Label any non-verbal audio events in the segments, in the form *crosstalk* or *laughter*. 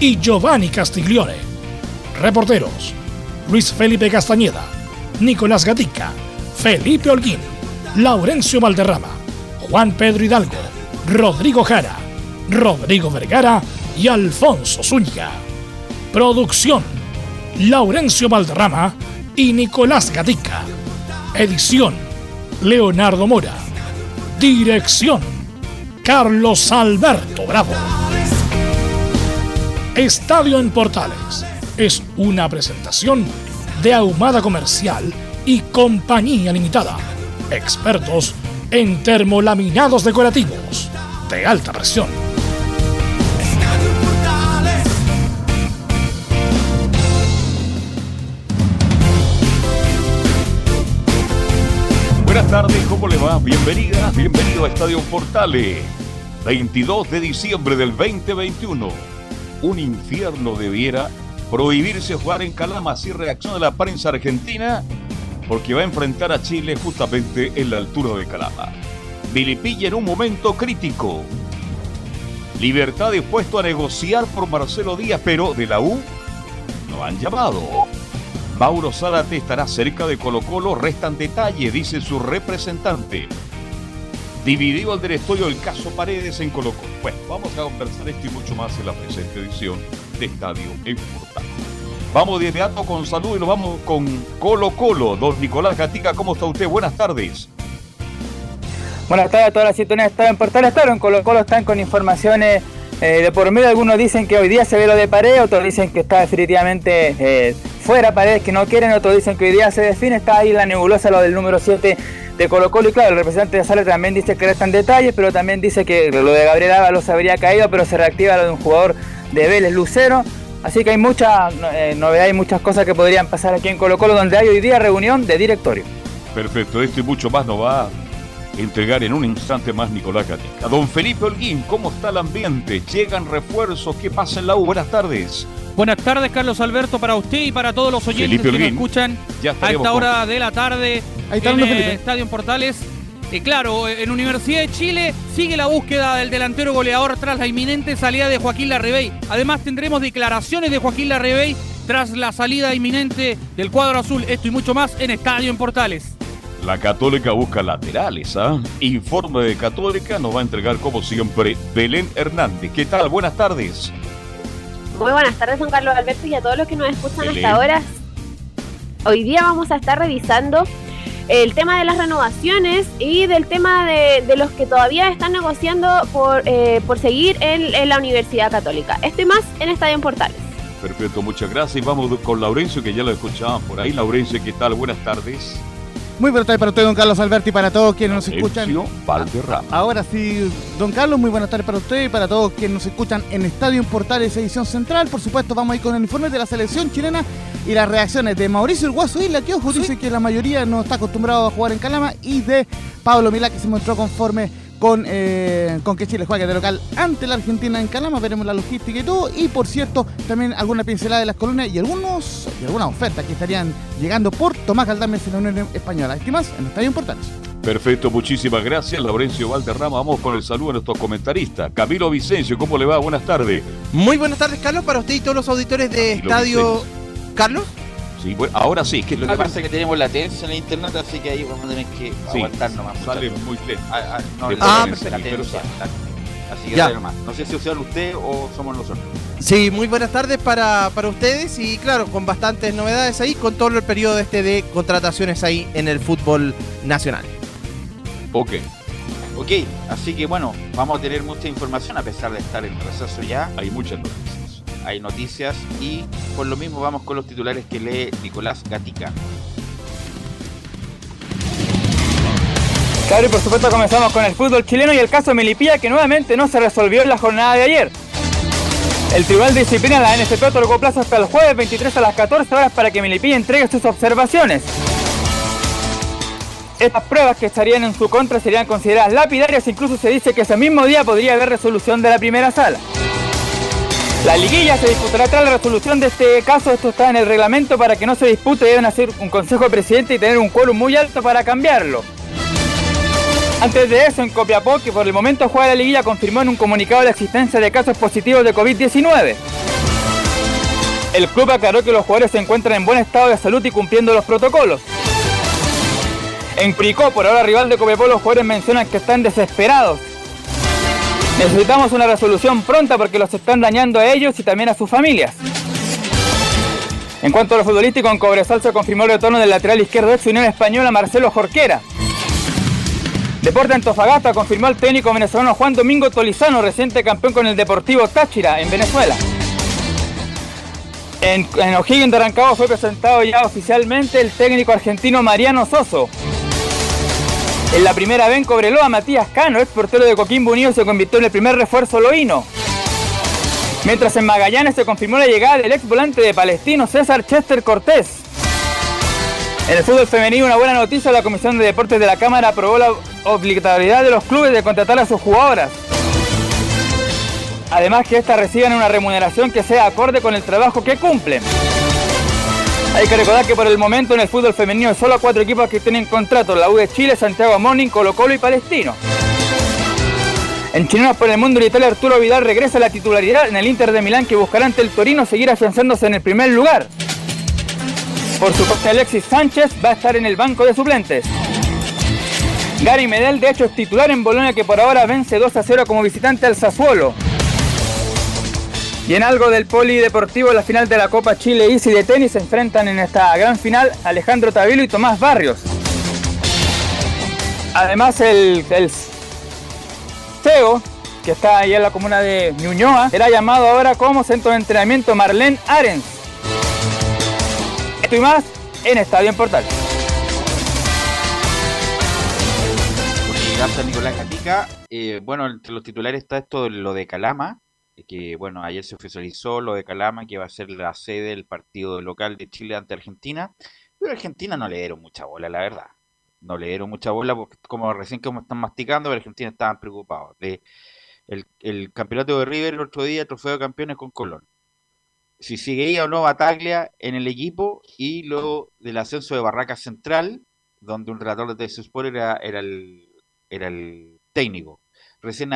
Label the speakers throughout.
Speaker 1: y Giovanni Castiglione. Reporteros: Luis Felipe Castañeda, Nicolás Gatica, Felipe Holguín, Laurencio Valderrama, Juan Pedro Hidalgo, Rodrigo Jara, Rodrigo Vergara y Alfonso Zúñiga. Producción: Laurencio Valderrama y Nicolás Gatica. Edición: Leonardo Mora. Dirección: Carlos Alberto Bravo. Estadio en Portales es una presentación de Ahumada Comercial y Compañía Limitada. Expertos en termolaminados decorativos de alta presión.
Speaker 2: Buenas tardes, ¿cómo le va? Bienvenida, bienvenido a Estadio Portales. 22 de diciembre del 2021. Un infierno debiera prohibirse jugar en Calama, así reacciona la prensa argentina, porque va a enfrentar a Chile justamente en la altura de Calama. Vilipilla en un momento crítico. Libertad dispuesto a negociar por Marcelo Díaz, pero de la U no han llamado. Mauro Zárate estará cerca de Colo Colo, restan detalles, dice su representante. Dividido el directorio del caso Paredes en Colo Colo. Bueno, vamos a conversar esto y mucho más en la presente edición de Estadio en Vamos de inmediato con salud y nos vamos con Colo Colo. Don Nicolás Gatica, ¿cómo está usted? Buenas tardes.
Speaker 3: Buenas tardes a todas las sintonías de en Portales. Claro, en Colo Colo están con informaciones eh, de por medio. Algunos dicen que hoy día se ve lo de Paredes, otros dicen que está definitivamente eh, fuera Paredes, que no quieren, otros dicen que hoy día se define. Está ahí la nebulosa, lo del número 7 de Colo Colo y claro, el representante de Sale también dice que restan detalles, pero también dice que lo de Gabriel Ábalos habría caído, pero se reactiva lo de un jugador de Vélez Lucero. Así que hay muchas eh, novedades y muchas cosas que podrían pasar aquí en Colo Colo, donde hay hoy día reunión de directorio.
Speaker 2: Perfecto, esto y mucho más nos va a entregar en un instante más Nicolás Gatica. Don Felipe Holguín, ¿cómo está el ambiente? ¿Llegan refuerzos? ¿Qué pasa en la U? Buenas tardes.
Speaker 4: Buenas tardes, Carlos Alberto, para usted y para todos los oyentes que nos escuchan a esta hora de la tarde
Speaker 3: Ahí está
Speaker 4: en eh,
Speaker 3: Felipe.
Speaker 4: Estadio en Portales. Y claro, en Universidad de Chile sigue la búsqueda del delantero goleador tras la inminente salida de Joaquín Larrebey. Además tendremos declaraciones de Joaquín Larrebey tras la salida inminente del cuadro azul. Esto y mucho más en Estadio en Portales.
Speaker 2: La Católica busca laterales, ¿ah? Informe de Católica nos va a entregar como siempre Belén Hernández. ¿Qué tal? Buenas tardes.
Speaker 5: Muy buenas tardes, don Carlos Alberto, y a todos los que nos escuchan hasta ahora. Hoy día vamos a estar revisando el tema de las renovaciones y del tema de, de los que todavía están negociando por, eh, por seguir en, en la Universidad Católica. Esto y más en Estadio en Portales.
Speaker 2: Perfecto, muchas gracias. Y vamos con Laurencio, que ya lo escuchaban por ahí. Laurencio, ¿qué tal? Buenas tardes.
Speaker 6: Muy buenas tardes para usted, don Carlos Alberti, y para todos quienes nos escuchan.
Speaker 2: Valderrama.
Speaker 6: Ahora sí, don Carlos, muy buenas tardes para usted y para todos quienes nos escuchan en Estadio Portales Edición Central. Por supuesto, vamos a ir con el informe de la selección chilena y las reacciones de Mauricio El Guaso Isla, que ojo, dice que la mayoría no está acostumbrado a jugar en Calama, y de Pablo Milá, que se mostró conforme con, eh, con que Chile juegue de local ante la Argentina en Calama. Veremos la logística y todo. Y por cierto, también alguna pincelada de las colonias y algunos y algunas ofertas que estarían llegando por Tomás Galdames en la Unión Española. Este y más en Estadio en Portales.
Speaker 2: Perfecto, muchísimas gracias, Laurencio Valderrama. Vamos con el saludo a nuestros comentaristas. Camilo Vicencio, ¿cómo le va? Buenas tardes.
Speaker 7: Muy buenas tardes, Carlos, para usted y todos los auditores de
Speaker 2: Camilo
Speaker 7: Estadio. ¿Carlos?
Speaker 2: Sí, bueno, ahora sí, que
Speaker 8: Lo que pasa es que tenemos latencia en el internet, así que ahí vamos a tener que
Speaker 2: Sí,
Speaker 8: aguantar nomás.
Speaker 2: sale
Speaker 8: muchachos.
Speaker 2: muy lento.
Speaker 8: Ah, ah, no,
Speaker 7: Ah,
Speaker 2: perfecto,
Speaker 8: latencia, Así que
Speaker 7: Ya.
Speaker 8: nomás. No sé si usted usted o somos nosotros.
Speaker 7: Sí, muy buenas tardes para, para ustedes y claro, con bastantes novedades ahí, con todo el periodo este de contrataciones ahí en el fútbol nacional.
Speaker 2: Ok.
Speaker 8: Ok, así que bueno, vamos a tener mucha información a pesar de estar en receso ya.
Speaker 2: Hay muchas noticias.
Speaker 8: Hay noticias y por lo mismo vamos con los titulares que lee Nicolás Gatica.
Speaker 3: Claro, y por supuesto comenzamos con el fútbol chileno y el caso Melipilla que nuevamente no se resolvió en la jornada de ayer. El Tribunal de Disciplina de la NFP otorgó plazo hasta el jueves 23 a las 14 horas para que Milipilla entregue sus observaciones. Estas pruebas que estarían en su contra serían consideradas lapidarias, incluso se dice que ese mismo día podría haber resolución de la primera sala. La liguilla se disputará tras la resolución de este caso, esto está en el reglamento para que no se dispute, deben hacer un consejo de presidente y tener un quórum muy alto para cambiarlo. Antes de eso, en Copiapó, que por el momento juega la liguilla, confirmó en un comunicado la existencia de casos positivos de COVID-19. El club aclaró que los jugadores se encuentran en buen estado de salud y cumpliendo los protocolos. En Curicó, por ahora rival de Copiapó, los jugadores mencionan que están desesperados. Necesitamos una resolución pronta porque los están dañando a ellos y también a sus familias. En cuanto a lo futbolístico, en Cobresal se confirmó el retorno del lateral izquierdo de Unión Española Marcelo Jorquera. Deporte Antofagasta confirmó al técnico venezolano Juan Domingo Tolizano, reciente campeón con el Deportivo Táchira en Venezuela. En, en O'Higgins de Rancagua fue presentado ya oficialmente el técnico argentino Mariano Soso. En la primera vez en Cobreloa, Matías Cano, ex portero de Coquimbo Unido, se convirtió en el primer refuerzo loíno. Mientras en Magallanes se confirmó la llegada del ex volante de Palestino César Chester Cortés. En el fútbol femenino, una buena noticia, la Comisión de Deportes de la Cámara aprobó la obligatoriedad de los clubes de contratar a sus jugadoras. Además que éstas reciban una remuneración que sea acorde con el trabajo que cumplen. Hay que recordar que por el momento en el fútbol femenino solo cuatro equipos que tienen contrato, la U de Chile, Santiago Morning, Colo Colo y Palestino. En Chilenos por el Mundo, el Italia Arturo Vidal regresa a la titularidad en el Inter de Milán que buscará ante el Torino seguir afianzándose en el primer lugar. Por su parte, Alexis Sánchez va a estar en el banco de suplentes. Gary Medel, de hecho, es titular en Bolonia que por ahora vence 2 a 0 como visitante al Sassuolo. Y en algo del polideportivo, la final de la Copa Chile Easy de tenis se enfrentan en esta gran final Alejandro Tavilo y Tomás Barrios. Además, el, el CEO, que está ahí en la comuna de Ñuñoa, será llamado ahora como centro de entrenamiento Marlene Arens. Esto y más en Estadio en Portal.
Speaker 8: Gracias Nicolás Gatica. Eh, bueno, entre los titulares está esto de lo de Calama, que bueno, ayer se oficializó lo de Calama, que va a ser la sede del partido local de Chile ante Argentina, pero Argentina no le dieron mucha bola, la verdad. No le dieron mucha bola porque como recién como están masticando, Argentina estaban preocupados. El, el campeonato de River el otro día, trofeo de campeones con Colón. Si seguía o no Bataglia en el equipo y luego del ascenso de Barraca Central, donde un relator de Sport era, era, el, era el técnico. Recién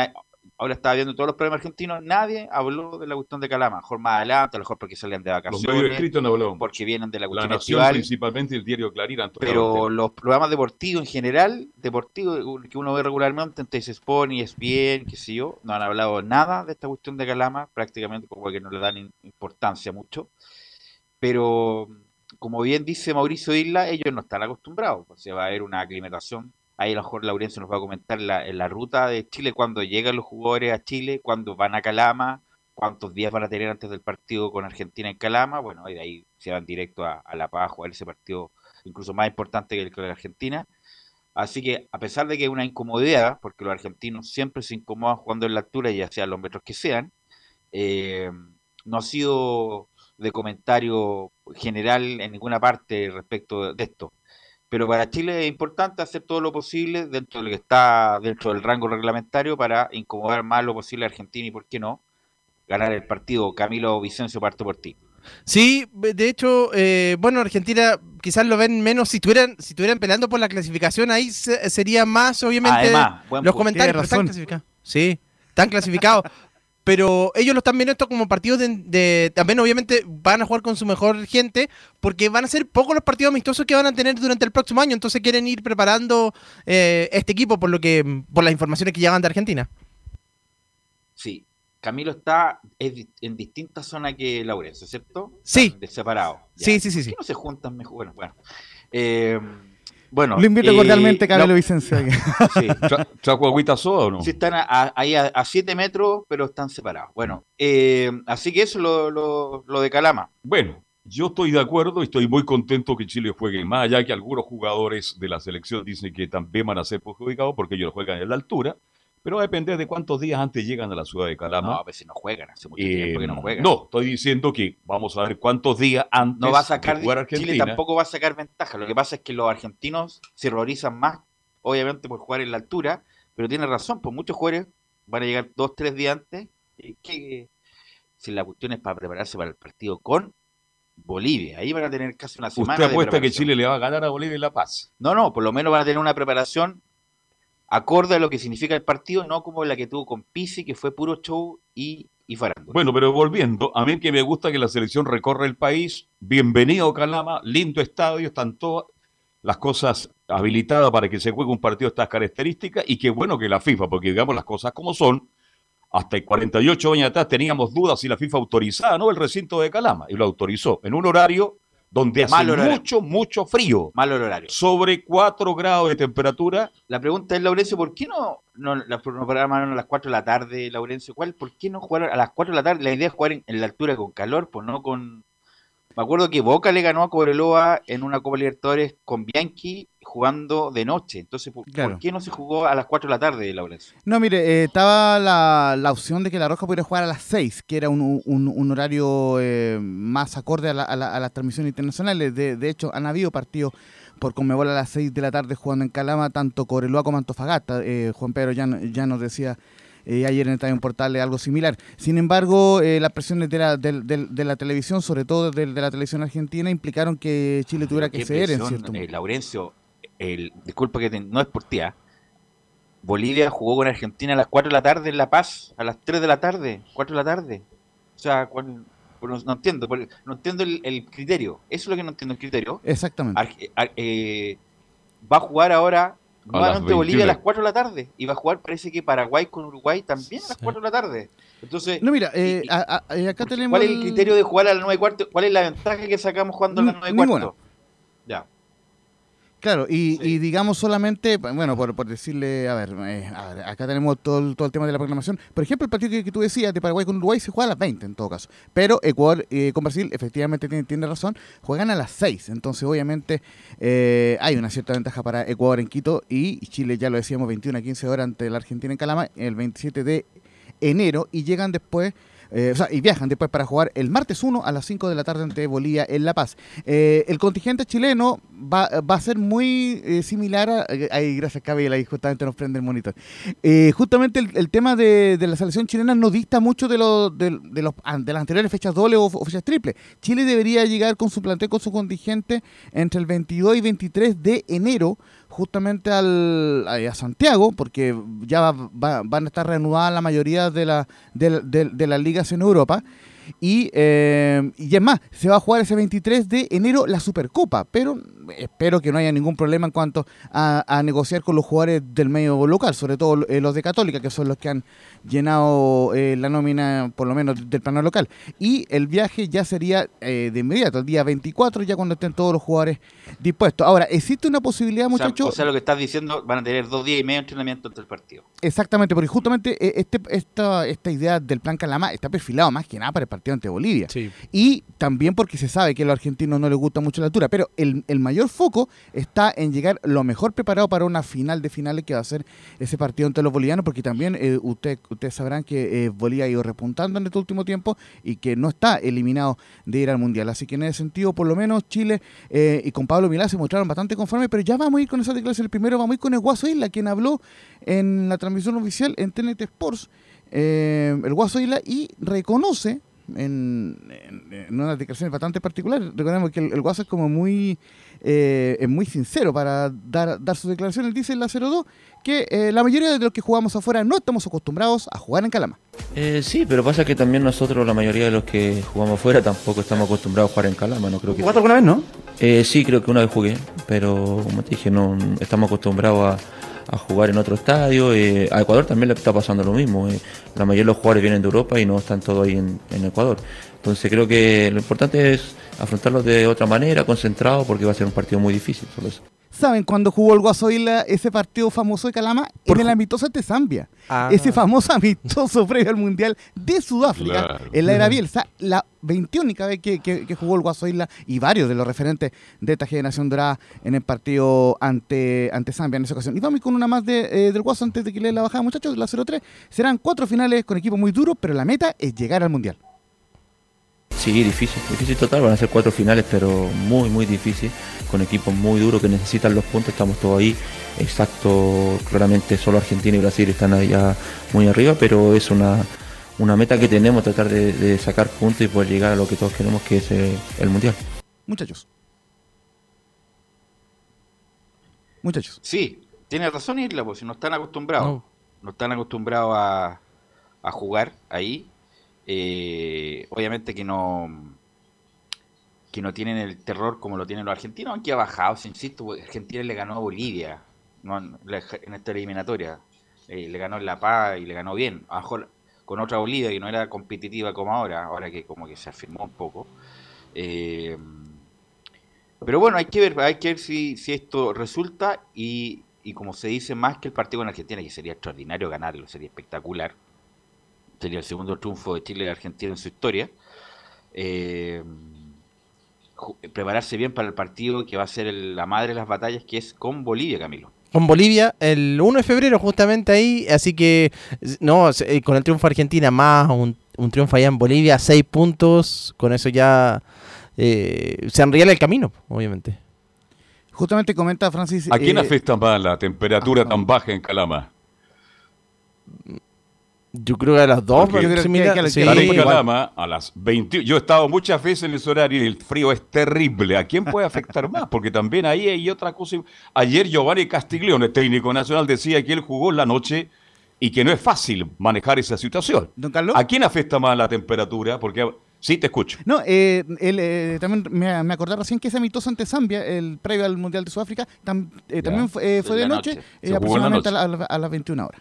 Speaker 8: ahora estaba viendo todos los problemas argentinos, nadie habló de la cuestión de Calama. mejor más adelante, a lo mejor porque salían de
Speaker 2: Los
Speaker 8: vacaciones,
Speaker 2: medios escritos no hablaron.
Speaker 8: porque vienen de la
Speaker 2: La
Speaker 8: cuestión
Speaker 2: Nación
Speaker 8: estival.
Speaker 2: principalmente el diario Clarín.
Speaker 8: Pero los programas deportivos en general, deportivos que uno ve regularmente en TC Sport y ESPN, qué sé yo, no han hablado nada de esta cuestión de Calama, prácticamente como que no le dan importancia mucho. Pero, como bien dice Mauricio Isla, ellos no están acostumbrados, o sea, va a haber una aclimatación. Ahí a lo mejor Laurencio nos va a comentar la, la ruta de Chile, cuando llegan los jugadores a Chile, cuando van a Calama, cuántos días van a tener antes del partido con Argentina en Calama. Bueno, y de ahí se van directo a, La Paz a jugar ese partido incluso más importante que el la Argentina. Así que, a pesar de que es una incomodidad, porque los argentinos siempre se incomodan jugando en la altura, ya sea los metros que sean, eh, no ha sido de comentario general en ninguna parte respecto de esto. Pero para Chile es importante hacer todo lo posible dentro de lo que está dentro del rango reglamentario para incomodar más lo posible a Argentina y, ¿por qué no?, ganar el partido. Camilo Vicencio, parto por ti.
Speaker 7: Sí, de hecho, eh, bueno, Argentina quizás lo ven menos si estuvieran, si estuvieran peleando por la clasificación, ahí se- sería más, obviamente,
Speaker 8: Además,
Speaker 7: los comentarios, están clasificados. Sí, están clasificados. *laughs* pero ellos lo están viendo esto como partidos de, de- También, obviamente, van a jugar con su mejor gente, porque van a ser pocos los partidos amistosos que van a tener durante el próximo año, entonces quieren ir preparando eh, este equipo por lo que por las informaciones que llegan de Argentina.
Speaker 8: Sí, Camilo está en distintas zonas que Laurencio, ¿cierto?
Speaker 7: Sí.
Speaker 8: Están de separado. ya.
Speaker 7: Sí, sí, sí,
Speaker 8: ¿Por
Speaker 7: sí.
Speaker 8: qué no se juntan mejor? Bueno, bueno. Eh, bueno,
Speaker 6: Lo invito
Speaker 8: eh,
Speaker 6: cordialmente, Camilo
Speaker 8: no,
Speaker 6: Vicencio. *laughs*
Speaker 8: sí.
Speaker 2: Tra- ¿Trajo agüita soda o no?
Speaker 8: Sí, están a- a- ahí a 7 metros, pero están separados. Bueno, eh, así que eso es lo, lo, lo de Calama.
Speaker 2: Bueno, yo estoy de acuerdo y estoy muy contento que Chile juegue, más allá que algunos jugadores de la selección dicen que también van a ser perjudicados porque ellos juegan en la altura, Pero va a depender de cuántos días antes llegan a la ciudad de Calama.
Speaker 8: No, a veces no juegan, hace mucho
Speaker 2: Eh,
Speaker 8: tiempo que no juegan.
Speaker 2: no, estoy diciendo que vamos a ver cuántos días antes
Speaker 8: no va a sacar
Speaker 2: de jugar Argentina.
Speaker 8: Chile tampoco va a sacar ventaja. Lo que pasa es que los argentinos se horrorizan más, obviamente por jugar en la altura, pero tiene razón, pues muchos jugadores van a llegar dos, tres días antes. y que si la cuestión es para prepararse para el partido con Bolivia, ahí van a tener casi una semana.
Speaker 2: Usted
Speaker 8: de
Speaker 2: apuesta que. Chile le va a ganar a Bolivia en La Paz.
Speaker 8: No, no, por lo menos van a tener una preparación acorde a lo que significa el partido, no como la que tuvo con Pizzi, que fue puro show y, y farándula.
Speaker 2: Bueno, pero volviendo, a mí que me gusta que la selección recorre el país, bienvenido Calama, lindo estadio, están todas las cosas habilitadas para que se juegue un partido de estas características y qué bueno que la FIFA, porque digamos las cosas como son, hasta el 48 años atrás teníamos dudas si la FIFA autorizaba no el recinto de Calama y lo autorizó en un horario donde hace
Speaker 8: horario.
Speaker 2: mucho, mucho frío,
Speaker 8: Malo el horario.
Speaker 2: sobre 4 grados de temperatura.
Speaker 8: La pregunta es, Laurencio, ¿por qué no, no la no programaron a las 4 de la tarde, Laurencio? ¿Cuál, ¿Por qué no jugaron a las 4 de la tarde? La idea es jugar en, en la altura con calor, pues no con... Me acuerdo que Boca le ganó a Cobreloa en una Copa Libertadores con Bianchi jugando de noche. Entonces, ¿por,
Speaker 6: Claro.
Speaker 8: por qué no se jugó a las 4 de la tarde, Laurencio?
Speaker 6: No, mire, eh, estaba la, la opción de que la Roja pudiera jugar a las 6, que era un, un- un horario eh, más acorde a, la- a la- a las transmisiones internacionales. De, de hecho, han habido partidos por Conmebol a las 6 de la tarde jugando en Calama, tanto Cobreloa como Antofagasta. Eh, Juan Pedro ya, ya nos decía eh, ayer en el Estadio Portal algo similar. Sin embargo, eh, las presiones de la, del- del- de la televisión, sobre todo de, de la televisión argentina, implicaron que Chile tuviera que ceder en cierto
Speaker 8: eh, Laurencio, el, disculpa que te- no es por ti, ¿ah? Bolivia jugó con Argentina a las 4 de la tarde en La Paz, a las 3 de la tarde, 4 de la tarde. O sea, ¿cuál- no, no entiendo, no entiendo el, el criterio. Eso es lo que no entiendo el criterio.
Speaker 6: Exactamente.
Speaker 8: Ar- eh, va a jugar ahora nuevamente
Speaker 2: 21.
Speaker 8: Bolivia a las 4 de la tarde. Y va a jugar, parece que Paraguay con Uruguay también a las 4 de la tarde. Entonces,
Speaker 6: No, mira, eh,
Speaker 8: y-
Speaker 6: a- a- eh, acá tenemos.
Speaker 8: ¿cuál es el criterio de jugar a las 9 y cuarto? ¿Cuál es la ventaja que sacamos jugando a las
Speaker 6: Ni-
Speaker 8: 9 y cuarto?
Speaker 6: ninguna.
Speaker 8: Ya.
Speaker 6: Claro, y,
Speaker 8: Sí.
Speaker 6: y digamos solamente, bueno, por, por decirle, a ver, eh, a ver, acá tenemos todo el, todo el tema de la programación. Por ejemplo, el partido que, que tú decías de Paraguay con Uruguay se juega a las 20 en todo caso. Pero Ecuador eh, con Brasil, efectivamente tiene, tiene razón, juegan a las 6. Entonces, obviamente, eh, hay una cierta ventaja para Ecuador en Quito y Chile, ya lo decíamos, 21 a 15 horas ante la Argentina en Calama el 27 de enero y llegan después. Eh, o sea, y viajan después para jugar el martes 1 a las 5 de la tarde ante Bolivia en La Paz. Eh, el contingente chileno va, va a ser muy eh, similar a. Ahí, gracias, Cabela, ahí justamente nos prende el monitor. Justamente el, tema de, de la selección chilena no dista mucho de, lo- de, de los, de las anteriores fechas doble o, o fechas triple. Chile debería llegar con su plantel, con su contingente, entre el 22 y 23 de enero, justamente al, a, Santiago, porque ya va- va- van a estar reanudadas la mayoría de, la, de, de- de las ligas en Europa. Y, eh, y es más, se va a jugar ese 23 de enero la Supercopa, pero espero que no haya ningún problema en cuanto a, a negociar con los jugadores del medio local, sobre todo eh, los de Católica, que son los que han llenado eh, la nómina, por lo menos del plano local. Y el viaje ya sería eh, de inmediato, el día 24, ya cuando estén todos los jugadores dispuestos. Ahora, existe una posibilidad, muchachos.
Speaker 8: o sea, lo que estás diciendo, van a tener dos días y medio de entrenamiento entre el partido.
Speaker 6: Exactamente, porque justamente este, esta, esta idea del plan Calama está perfilado más que nada para el partido ante Bolivia.
Speaker 4: Sí.
Speaker 6: Y también porque se sabe que a los argentinos no les gusta mucho la altura. Pero el, el mayor foco está en llegar lo mejor preparado para una final de finales que va a ser ese partido entre los bolivianos, porque también eh, usted, ustedes sabrán que eh, Bolivia ha ido repuntando en este último tiempo y que no está eliminado de ir al Mundial. Así que en ese sentido, por lo menos Chile eh, y con Pablo Milá se mostraron bastante conformes, pero ya vamos a ir con esa declaración. El primero vamos a ir con el Guaso Isla, quien habló en la transmisión oficial en TNT Sports, eh, el Guaso Isla, y reconoce en, en, en unas declaraciones bastante particulares. Recordemos que el, el es como muy eh, es muy sincero para dar, dar sus declaraciones. Dice en la 02 que eh, la mayoría de los que jugamos afuera no estamos acostumbrados a jugar en Calama.
Speaker 9: Eh, sí, pero pasa que también nosotros, la mayoría de los que jugamos fuera, tampoco estamos acostumbrados a jugar en Calama. No creo que.
Speaker 10: ¿Jugaste alguna vez, no?
Speaker 9: Eh, sí, creo que una vez jugué, pero como te dije, no estamos acostumbrados a, a jugar en otro estadio. eh, a Ecuador también le está pasando lo mismo. eh, la mayoría de los jugadores vienen de Europa y no están todos ahí en, en Ecuador. Entonces creo que lo importante es afrontarlo de otra manera, concentrado, porque va a ser un partido muy difícil. Solo eso.
Speaker 6: ¿Saben cuándo jugó el Guaso Isla ese partido famoso de Calama?
Speaker 7: Por
Speaker 6: en el amistoso ante Zambia.
Speaker 7: Ah.
Speaker 6: Ese famoso *laughs* amistoso previo al Mundial de Sudáfrica.
Speaker 2: Claro.
Speaker 6: En la era Bielsa, la 21 vez que, que- que jugó el Guaso Isla y varios de los referentes de esta generación dorada en el partido ante, ante Zambia en esa ocasión. Y vamos con una más de, eh, del Guaso antes de que le dé la bajada, muchachos, la 0-3. Serán cuatro finales con equipos muy duros, pero la meta es llegar al Mundial.
Speaker 9: Sí, difícil, difícil total, van a ser cuatro finales, pero muy, muy difícil, con equipos muy duros que necesitan los puntos, estamos todos ahí, exacto, claramente solo Argentina y Brasil están allá muy arriba, pero es una, una meta que tenemos, tratar de, de sacar puntos y poder llegar a lo que todos queremos, que es eh, el Mundial.
Speaker 6: Muchachos. Muchachos.
Speaker 8: Sí, tiene razón Isla, pues si no están acostumbrados.
Speaker 7: No.
Speaker 8: No, están acostumbrados a, a jugar ahí. Eh, obviamente que no que no tienen el terror como lo tienen los argentinos, aunque ha bajado, si insisto, porque Argentina le ganó a Bolivia no, en esta eliminatoria. Eh, le ganó en La Paz y le ganó bien. A con otra Bolivia que no era competitiva como ahora, ahora que como que se afirmó un poco. Eh, pero bueno, hay que ver, hay que ver si, si esto resulta y, y como se dice, más que el partido con Argentina, que sería extraordinario ganarlo, sería espectacular. Sería el segundo triunfo de Chile y Argentina en su historia. Eh, prepararse bien para el partido que va a ser el- la madre de las batallas, que es con Bolivia, Camilo.
Speaker 7: Con Bolivia el 1 de febrero, justamente ahí. Así que, no, eh, con el triunfo de Argentina más un, un triunfo allá en Bolivia, seis puntos. Con eso ya eh, se enriela el camino, obviamente.
Speaker 6: Justamente comenta Francis.
Speaker 2: ¿A quién
Speaker 6: eh,
Speaker 2: afecta más la temperatura
Speaker 6: ah,
Speaker 2: tan baja en Calama?
Speaker 7: Yo creo que a las dos,
Speaker 2: Porque-
Speaker 6: Yo creo que- que- que-
Speaker 7: sí.
Speaker 2: Calama a las 20. Yo he estado muchas veces en ese horario y el frío es terrible. ¿A quién puede afectar más? Porque también ahí hay otra cosa. Ayer Giovanni Castiglione, técnico nacional, decía que él jugó en la noche y que no es fácil manejar esa situación.
Speaker 6: Don Carlos.
Speaker 2: ¿A quién afecta más la temperatura? Porque sí, te escucho.
Speaker 6: No, eh, él, eh, también me, me acordé recién que ese amistoso ante Zambia, el previo al Mundial de Sudáfrica, tam- eh,
Speaker 2: Ya,
Speaker 6: también fue, eh, fue de
Speaker 8: la
Speaker 6: noche,
Speaker 8: noche.
Speaker 6: eh, aproximadamente a,
Speaker 2: noche.
Speaker 6: la- a la- a las 21 horas.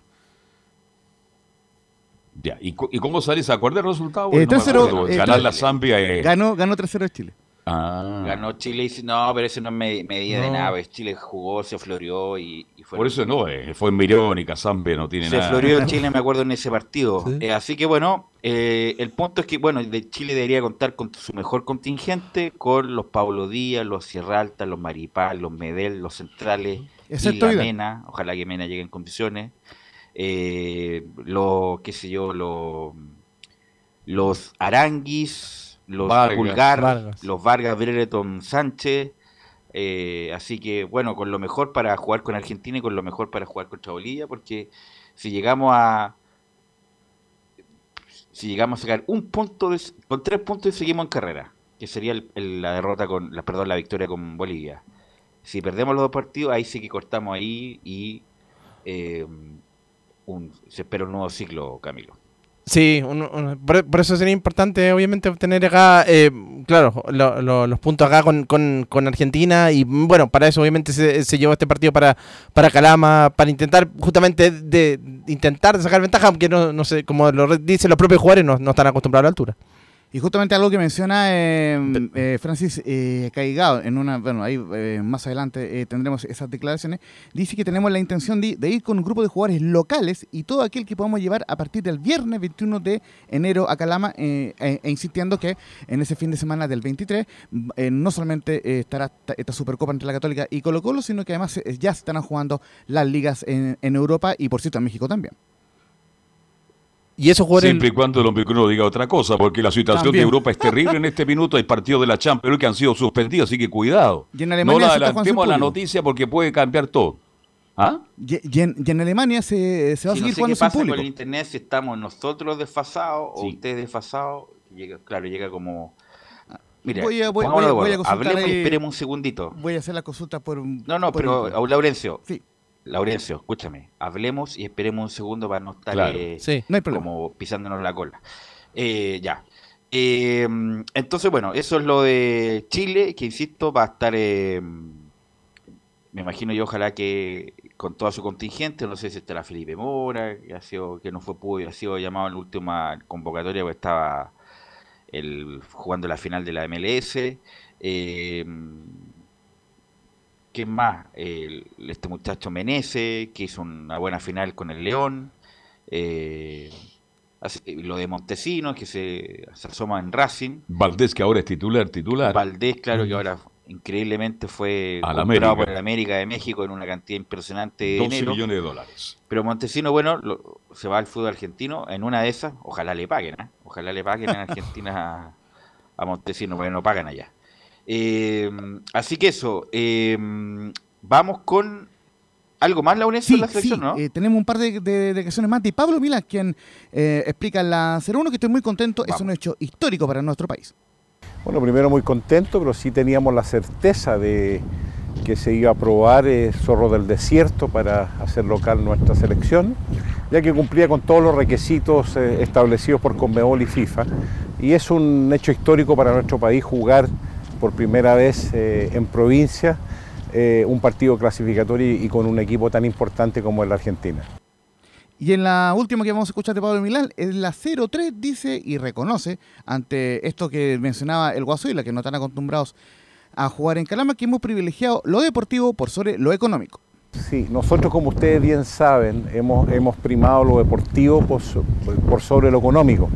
Speaker 2: Ya. ¿Y, cu- y cómo sale? ¿Se acuerda el resultado?
Speaker 6: Eh,
Speaker 2: Porque no me
Speaker 6: 3-0,
Speaker 2: acuerdo.
Speaker 6: eh,
Speaker 2: Ganar la Zambia. eh,
Speaker 6: Ganó, ganó 3-0 Chile.
Speaker 2: ah.
Speaker 8: Ganó Chile y dice, no, pero eso no es me- medida de nada. Chile jugó, se floreó y, y fue.
Speaker 2: Por eso no, eh, fue en Mirónica, Zambia no tiene
Speaker 8: Se
Speaker 2: nada.
Speaker 8: floreó *laughs* Chile, me acuerdo, en ese partido.
Speaker 7: Sí.
Speaker 8: Eh, así que bueno, eh, el punto es que bueno, de Chile debería contar con su mejor contingente, con los Pablo Díaz, los Sierra Alta, los Maripal, los Medel, los centrales, y
Speaker 6: Excepto
Speaker 8: la
Speaker 6: Vidal.
Speaker 8: Mena, ojalá que Mena llegue en condiciones. Eh, los, qué sé yo, los, los Aranguis, los
Speaker 2: Vargas.
Speaker 8: Pulgar,
Speaker 7: Vargas.
Speaker 8: los Vargas, Brereton, Sánchez. Eh, así que bueno, con lo mejor para jugar con Argentina y con lo mejor para jugar contra Bolivia, porque si llegamos a si llegamos a sacar un punto de- con tres puntos y seguimos en carrera, que sería el- el- la derrota con la perdón la victoria con Bolivia. Si perdemos los dos partidos, ahí sí que cortamos ahí y eh, un, se espera un nuevo ciclo, Camilo.
Speaker 7: Sí, por, eso sería importante, obviamente, obtener acá, eh, claro, lo- lo- los puntos acá con, con- con Argentina. Y bueno, para eso, obviamente, se, llevó este partido para, para Calama, para intentar, justamente, de, intentar sacar ventaja, aunque no, no sé, como lo dicen los propios jugadores, no, no están acostumbrados a la altura.
Speaker 6: Y justamente algo que menciona eh, eh, Francis eh, Caigao, en una, bueno, ahí eh, más adelante eh, tendremos esas declaraciones, dice que tenemos la intención de, de ir con un grupo de jugadores locales y todo aquel que podamos llevar a partir del viernes 21 de enero a Calama, e, e insistiendo que en ese fin de semana del 23 mm, eh, no solamente estará esta- Supercopa entre la Católica y Colo Colo, sino que además ya se estarán jugando las ligas en, en Europa y por cierto en México también.
Speaker 7: Y esos jugadores.
Speaker 2: Siempre y cuando el hombre no diga otra cosa, porque la situación
Speaker 6: También.
Speaker 2: de Europa es terrible en este minuto. Hay partidos de la Champions que han sido suspendidos, así que cuidado.
Speaker 6: Y en
Speaker 2: No la adelantemos a la noticia porque puede cambiar todo. ¿Ah?
Speaker 6: Y, y en, y en Alemania se, se va a
Speaker 8: Sí, no
Speaker 6: seguir
Speaker 8: sé qué
Speaker 6: jugando sin
Speaker 8: pasa
Speaker 6: público.
Speaker 8: con el internet, si estamos nosotros desfasados o ustedes desfasados. Llega, claro, llega como... Mira,
Speaker 6: Voy a- voy- voy a- voy a
Speaker 8: Hablemos y
Speaker 6: ahí-
Speaker 8: esperemos un segundito.
Speaker 6: Voy a hacer la consulta por
Speaker 8: No, no,
Speaker 6: por
Speaker 8: pero Laurencio,
Speaker 6: Sí,
Speaker 8: Laurencio, escúchame. Hablemos y esperemos un segundo para no estar
Speaker 2: Claro.
Speaker 8: eh,
Speaker 7: Sí.
Speaker 6: no hay problema.
Speaker 8: como pisándonos la cola. Eh, ya. Eh, entonces, bueno, eso es lo de Chile, que insisto, va a estar, eh, me imagino yo, ojalá que con toda su contingente, no sé si estará Felipe Mora, que, ha sido, que no fue pudo, ha sido llamado en la última convocatoria, porque estaba el, jugando la final de la MLS. eh, ¿Quién más? El- este muchacho Menese, que hizo una buena final con el León. Eh, lo de Montesinos, que se, se asoma en Racing.
Speaker 2: Valdés, que ahora es titular, titular.
Speaker 8: Valdés, claro, que ahora increíblemente fue
Speaker 2: Al
Speaker 8: comprado
Speaker 2: América.
Speaker 8: por el América de México en una cantidad impresionante de
Speaker 2: 12
Speaker 8: dinero.
Speaker 2: millones de dólares.
Speaker 8: Pero Montesino, bueno, lo- se va al fútbol argentino. En una de esas, ojalá le paguen, ¿eh? Ojalá le paguen en Argentina *laughs* a, a Montesino, porque no pagan allá. Eh, así que eso, eh, vamos con algo más, Laurencio,
Speaker 6: Sí,
Speaker 8: en la
Speaker 6: sí,
Speaker 8: selección, ¿no?
Speaker 6: eh, tenemos un par de, de declaraciones más de Pablo Milán, quien eh, explica en la 01 que estoy muy contento, es un hecho histórico para nuestro país.
Speaker 10: Bueno, primero muy contento, pero sí teníamos la certeza de que se iba a probar eh, Zorro del Desierto para hacer local nuestra selección, ya que cumplía con todos los requisitos eh, establecidos por Conmebol y FIFA. Y es un hecho histórico para nuestro país jugar por primera vez eh, en provincia eh, un partido clasificatorio y, y con un equipo tan importante como es la Argentina.
Speaker 6: Y en la última que vamos a escuchar de Pablo Milán, en la 03 dice y reconoce ante esto que mencionaba el Guasuila, que no están acostumbrados a jugar en Calama, que hemos privilegiado lo deportivo por sobre lo económico.
Speaker 10: Sí, nosotros como ustedes bien saben, hemos, hemos primado lo deportivo por sobre lo económico.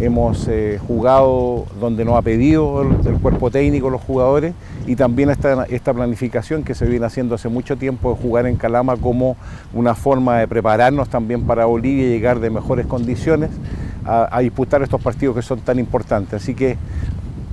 Speaker 10: Hemos eh, jugado donde nos ha pedido el, cuerpo técnico, los jugadores, y también esta, planificación que se viene haciendo hace mucho tiempo de jugar en Calama como una forma de prepararnos también para Bolivia y llegar de mejores condiciones a, disputar estos partidos que son tan importantes. Así que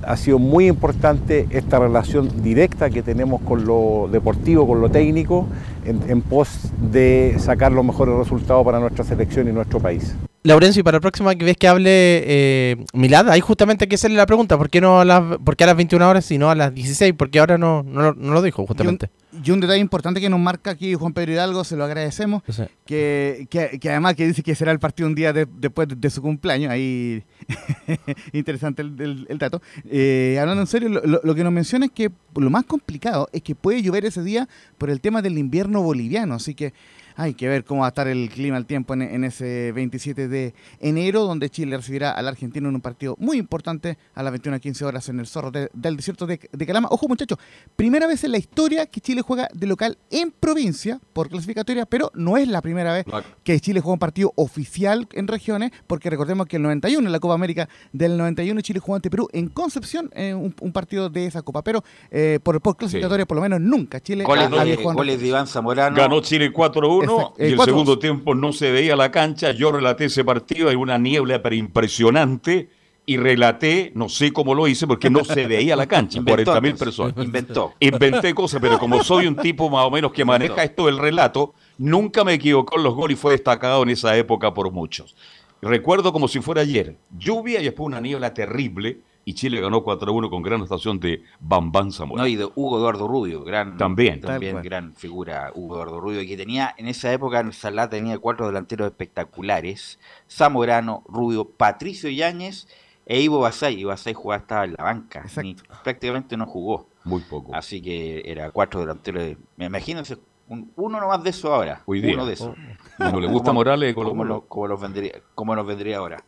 Speaker 10: ha sido muy importante esta relación directa que tenemos con lo deportivo, con lo técnico, en pos de sacar los mejores resultados para nuestra selección y nuestro país.
Speaker 7: Laurencio, y para la próxima ves que hable eh, Milad, ahí justamente hay que hacerle la pregunta, ¿por qué no a las, por qué a las 21 horas y no a las 16? Porque ahora no, no, lo- no lo dijo justamente.
Speaker 6: Y un detalle importante que nos marca aquí Juan Pedro Hidalgo, se lo agradecemos, que, que- que además que dice que será el partido un día de- después de, de su cumpleaños, ahí *laughs* interesante el, el- el dato. Eh, hablando en serio, lo- lo que nos menciona es que lo más complicado es que puede llover ese día por el tema del invierno boliviano, así que hay que ver cómo va a estar el clima, el tiempo en, en ese 27 de enero, donde Chile recibirá al argentino en un partido muy importante a las 21.15 horas en el Zorro de- del desierto de, de Calama. Ojo muchachos, primera vez en la historia que Chile juega de local en provincia por clasificatoria, pero no es la primera vez que Chile juega un partido oficial en regiones, porque recordemos que el 91, en la Copa América del 91, Chile jugó ante Perú en Concepción, eh, un, un partido de esa Copa, pero eh, por, por clasificatoria por lo menos nunca Chile
Speaker 8: Goles,
Speaker 6: en
Speaker 8: goles de Iván Zamorano.
Speaker 2: Ganó Chile 4-1
Speaker 6: Exacto,
Speaker 2: y
Speaker 6: eh,
Speaker 2: el
Speaker 6: 4-2.
Speaker 2: segundo tiempo no se veía la cancha. Yo relaté ese partido, hay una niebla pero impresionante y relaté, no sé cómo lo hice porque no se veía la cancha, *laughs*
Speaker 8: Inventó,
Speaker 2: 40 mil personas.
Speaker 8: Inventó.
Speaker 2: Inventé cosas, pero como soy un tipo más o menos que maneja esto del relato, nunca me equivocó en los goles y fue destacado en esa época por muchos. Recuerdo como si fuera ayer, lluvia y después una niebla terrible y Chile ganó 4-1 con gran actuación de Bambán Zamora.
Speaker 8: No, y de Hugo Eduardo Rubio, gran,
Speaker 2: También.
Speaker 8: también gran figura Hugo Eduardo Rubio, que tenía en esa época en Salá tenía cuatro delanteros espectaculares, Zamorano, Rubio, Patricio Yáñez e Ivo Basay. Ivo Basay jugaba estaba en la banca, ni- prácticamente no jugó,
Speaker 2: Muy poco.
Speaker 8: así que era cuatro delanteros. Me imagínense un- uno nomás de eso ahora,
Speaker 2: Hoy día.
Speaker 8: uno de esos.
Speaker 2: Como le gusta
Speaker 8: Como-
Speaker 2: Morales,
Speaker 8: como,
Speaker 2: Colo.
Speaker 8: lo- como los vendría, como nos vendría ahora.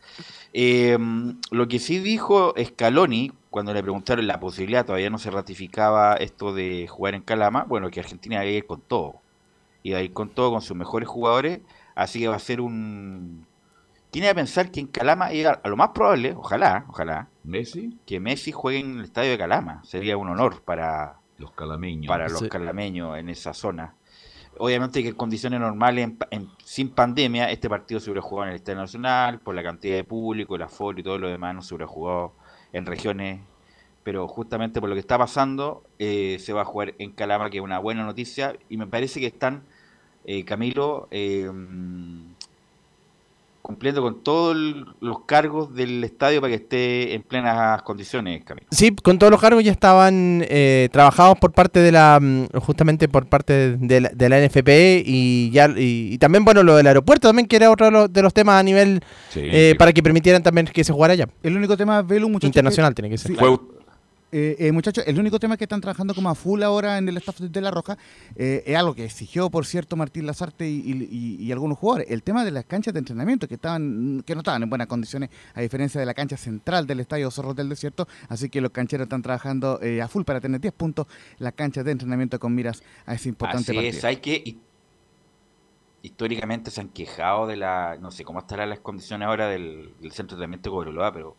Speaker 8: Eh, lo que sí dijo Scaloni, cuando le preguntaron la posibilidad, todavía no se ratificaba esto de jugar en Calama, bueno, que Argentina iba a ir con todo. Iba a ir con todo, con sus mejores jugadores, así que va a ser un... Tiene que pensar que en Calama, iba- a lo más probable, ojalá, ojalá,
Speaker 2: Messi,
Speaker 8: que Messi juegue en el estadio de Calama. Sería un honor para,
Speaker 2: los calameños.
Speaker 8: para los
Speaker 7: Sí.
Speaker 8: calameños en esa zona. Obviamente que en condiciones normales, en en- sin pandemia, este partido se hubiera jugado en el Estadio Nacional, por la cantidad de público, el aforo y todo lo demás, no se hubiera jugado en regiones, pero justamente por lo que está pasando, eh, se va a jugar en Calama, que es una buena noticia, y me parece que están, eh, Camilo, eh, cumpliendo con todos los cargos del estadio para que esté en plenas condiciones, Camilo.
Speaker 7: Sí, con todos los cargos ya estaban eh, trabajados por parte de la, mm, justamente por parte de la, de la NFP y ya y, y también bueno lo del aeropuerto también que era otro de los, de los temas a nivel
Speaker 2: Sí,
Speaker 7: eh,
Speaker 2: sí.
Speaker 7: para que permitieran también que se jugara allá.
Speaker 6: El único tema, Velu, muchachos.
Speaker 7: Internacional tiene que ser.
Speaker 6: Sí,
Speaker 2: Fue,
Speaker 6: Eh, eh, muchachos, el único tema que están trabajando como a full ahora en el staff de La Roja eh, es algo que exigió, por cierto, Martín Lazarte y, y- y algunos jugadores. El tema de las canchas de entrenamiento que estaban que no estaban en buenas condiciones, a diferencia de la cancha central del Estadio Zorros del Desierto. Así que los cancheros están trabajando eh, a full para tener 10 puntos las canchas de entrenamiento con miras a ese importante
Speaker 8: Así
Speaker 6: partido.
Speaker 8: es, hay que hi- históricamente se han quejado de la, no sé cómo estarán las condiciones ahora del, del centro de entrenamiento de Cobreloa, pero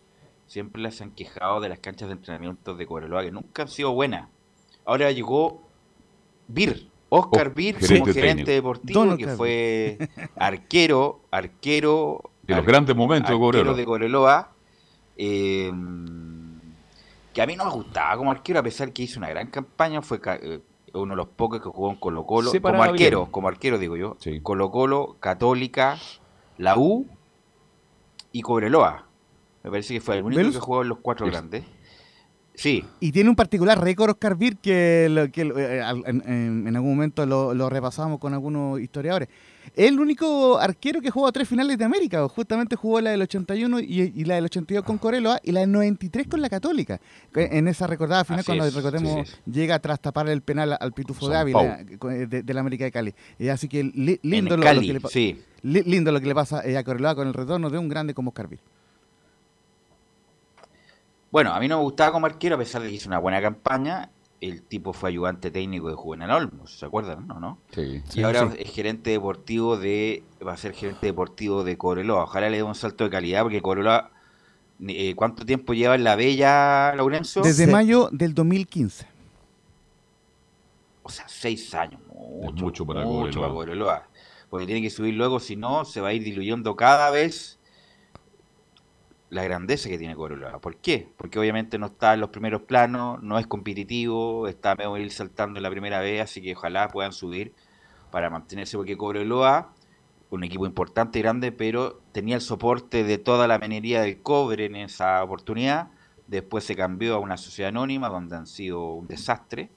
Speaker 8: siempre las han quejado de las canchas de entrenamiento de Cobreloa que nunca han sido buenas. Ahora llegó Bir, Oscar
Speaker 2: Oh,
Speaker 8: Bir
Speaker 2: gerente
Speaker 8: como gerente
Speaker 2: técnico.
Speaker 8: deportivo
Speaker 6: Don
Speaker 8: que
Speaker 6: Oscar
Speaker 8: fue arquero, arquero
Speaker 2: De los
Speaker 8: ar-
Speaker 2: grandes momentos de Cobreloa.
Speaker 8: de Cobreloa, eh, que a mí no me gustaba como arquero, a pesar que hizo una gran campaña, fue eh, uno de los pocos que jugó en Colo Colo,
Speaker 2: Se
Speaker 8: como arquero,
Speaker 2: bien.
Speaker 8: como arquero digo yo,
Speaker 2: Sí.
Speaker 8: Colo Colo, Católica, la U y Cobreloa. Me parece que fue el único
Speaker 6: ¿Velus?
Speaker 8: que jugó en los cuatro
Speaker 2: Es-
Speaker 8: grandes. Sí,
Speaker 6: Y tiene un particular récord Oscar Bir que, lo- que eh, en, algún momento lo, lo repasamos con algunos historiadores. Es el único arquero que jugó tres finales de América. Justamente jugó la del 81 y, y la del 82 con Coreloa y la del 93 con la Católica. Que En esa recordada final,
Speaker 8: Así
Speaker 6: cuando
Speaker 8: es,
Speaker 6: recordemos, llega tras tapar el penal al Pitufo
Speaker 2: San
Speaker 6: de Ávila eh, de, de la América de Cali. Así que li- lindo, lo,
Speaker 8: Cali,
Speaker 6: que le, pa-
Speaker 8: sí.
Speaker 6: li- lindo lo que le pasa eh, a Coreloa con el retorno de un grande como Oscar Bir.
Speaker 8: Bueno, a mí no me gustaba como arquero, a pesar de que hizo una buena campaña. El tipo fue ayudante técnico de Juvenal Olmos, ¿se acuerdan? ¿No? ¿No?
Speaker 2: Sí.
Speaker 8: y ahora es gerente deportivo de. Va a ser gerente deportivo de Cobreloa. Ojalá le dé un salto de calidad, porque Cobreloa. eh, ¿Cuánto tiempo lleva en la Bella, Laurencio?
Speaker 6: Desde
Speaker 7: Sí.
Speaker 6: mayo del 2015.
Speaker 8: O sea, seis años. Mucho,
Speaker 2: mucho para
Speaker 8: mucho
Speaker 2: Cobreloa.
Speaker 8: para Cobreloa. Porque tiene que subir luego, si no, se va a ir diluyendo cada vez la grandeza que tiene Cobreloa. ¿Por qué? Porque obviamente no está en los primeros planos, no es competitivo, está medio ir saltando en la primera vez, así que ojalá puedan subir para mantenerse, porque Cobreloa, un equipo importante y grande, pero tenía el soporte de toda la minería del cobre en esa oportunidad. Después se cambió a una sociedad anónima, donde han sido un desastre.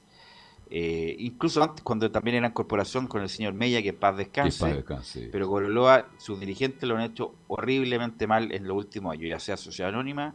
Speaker 8: Eh, incluso antes, cuando también eran corporación con el señor Mella, que paz descanse.
Speaker 2: paz descanse.
Speaker 8: Pero Cobreloa, sus dirigentes lo han hecho horriblemente mal en los últimos años, ya sea sociedad anónima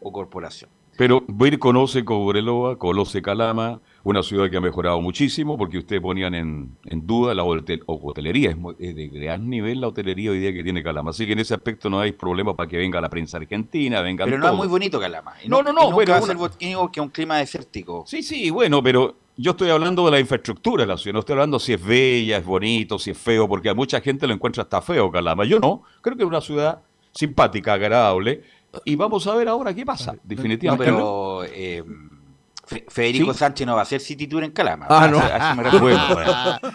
Speaker 8: o corporación.
Speaker 2: Pero Vir conoce Cobreloa, conoce Calama, una ciudad que ha mejorado muchísimo, porque ustedes ponían en, en duda la hotel- hotelería. Es, es de gran nivel la hotelería hoy día que tiene Calama. Así que en ese aspecto no hay problema para que venga la prensa argentina, venga
Speaker 8: Pero no es muy bonito Calama. Y
Speaker 2: No, no, no,
Speaker 8: y
Speaker 2: bueno,
Speaker 8: bonito que un clima desértico.
Speaker 2: Sí, sí, bueno, pero yo estoy hablando de la infraestructura de la ciudad. No estoy hablando si es bella, es bonito, si es feo, porque a mucha gente lo encuentra hasta feo Calama. Yo no. Creo que es una ciudad simpática, agradable. Y vamos a ver ahora qué pasa. Definitivamente.
Speaker 8: pero eh, Fe- Federico
Speaker 2: Sí.
Speaker 8: Sánchez no va a ser City Tour en Calama.
Speaker 7: Ah, no.
Speaker 8: Me refiero. *laughs*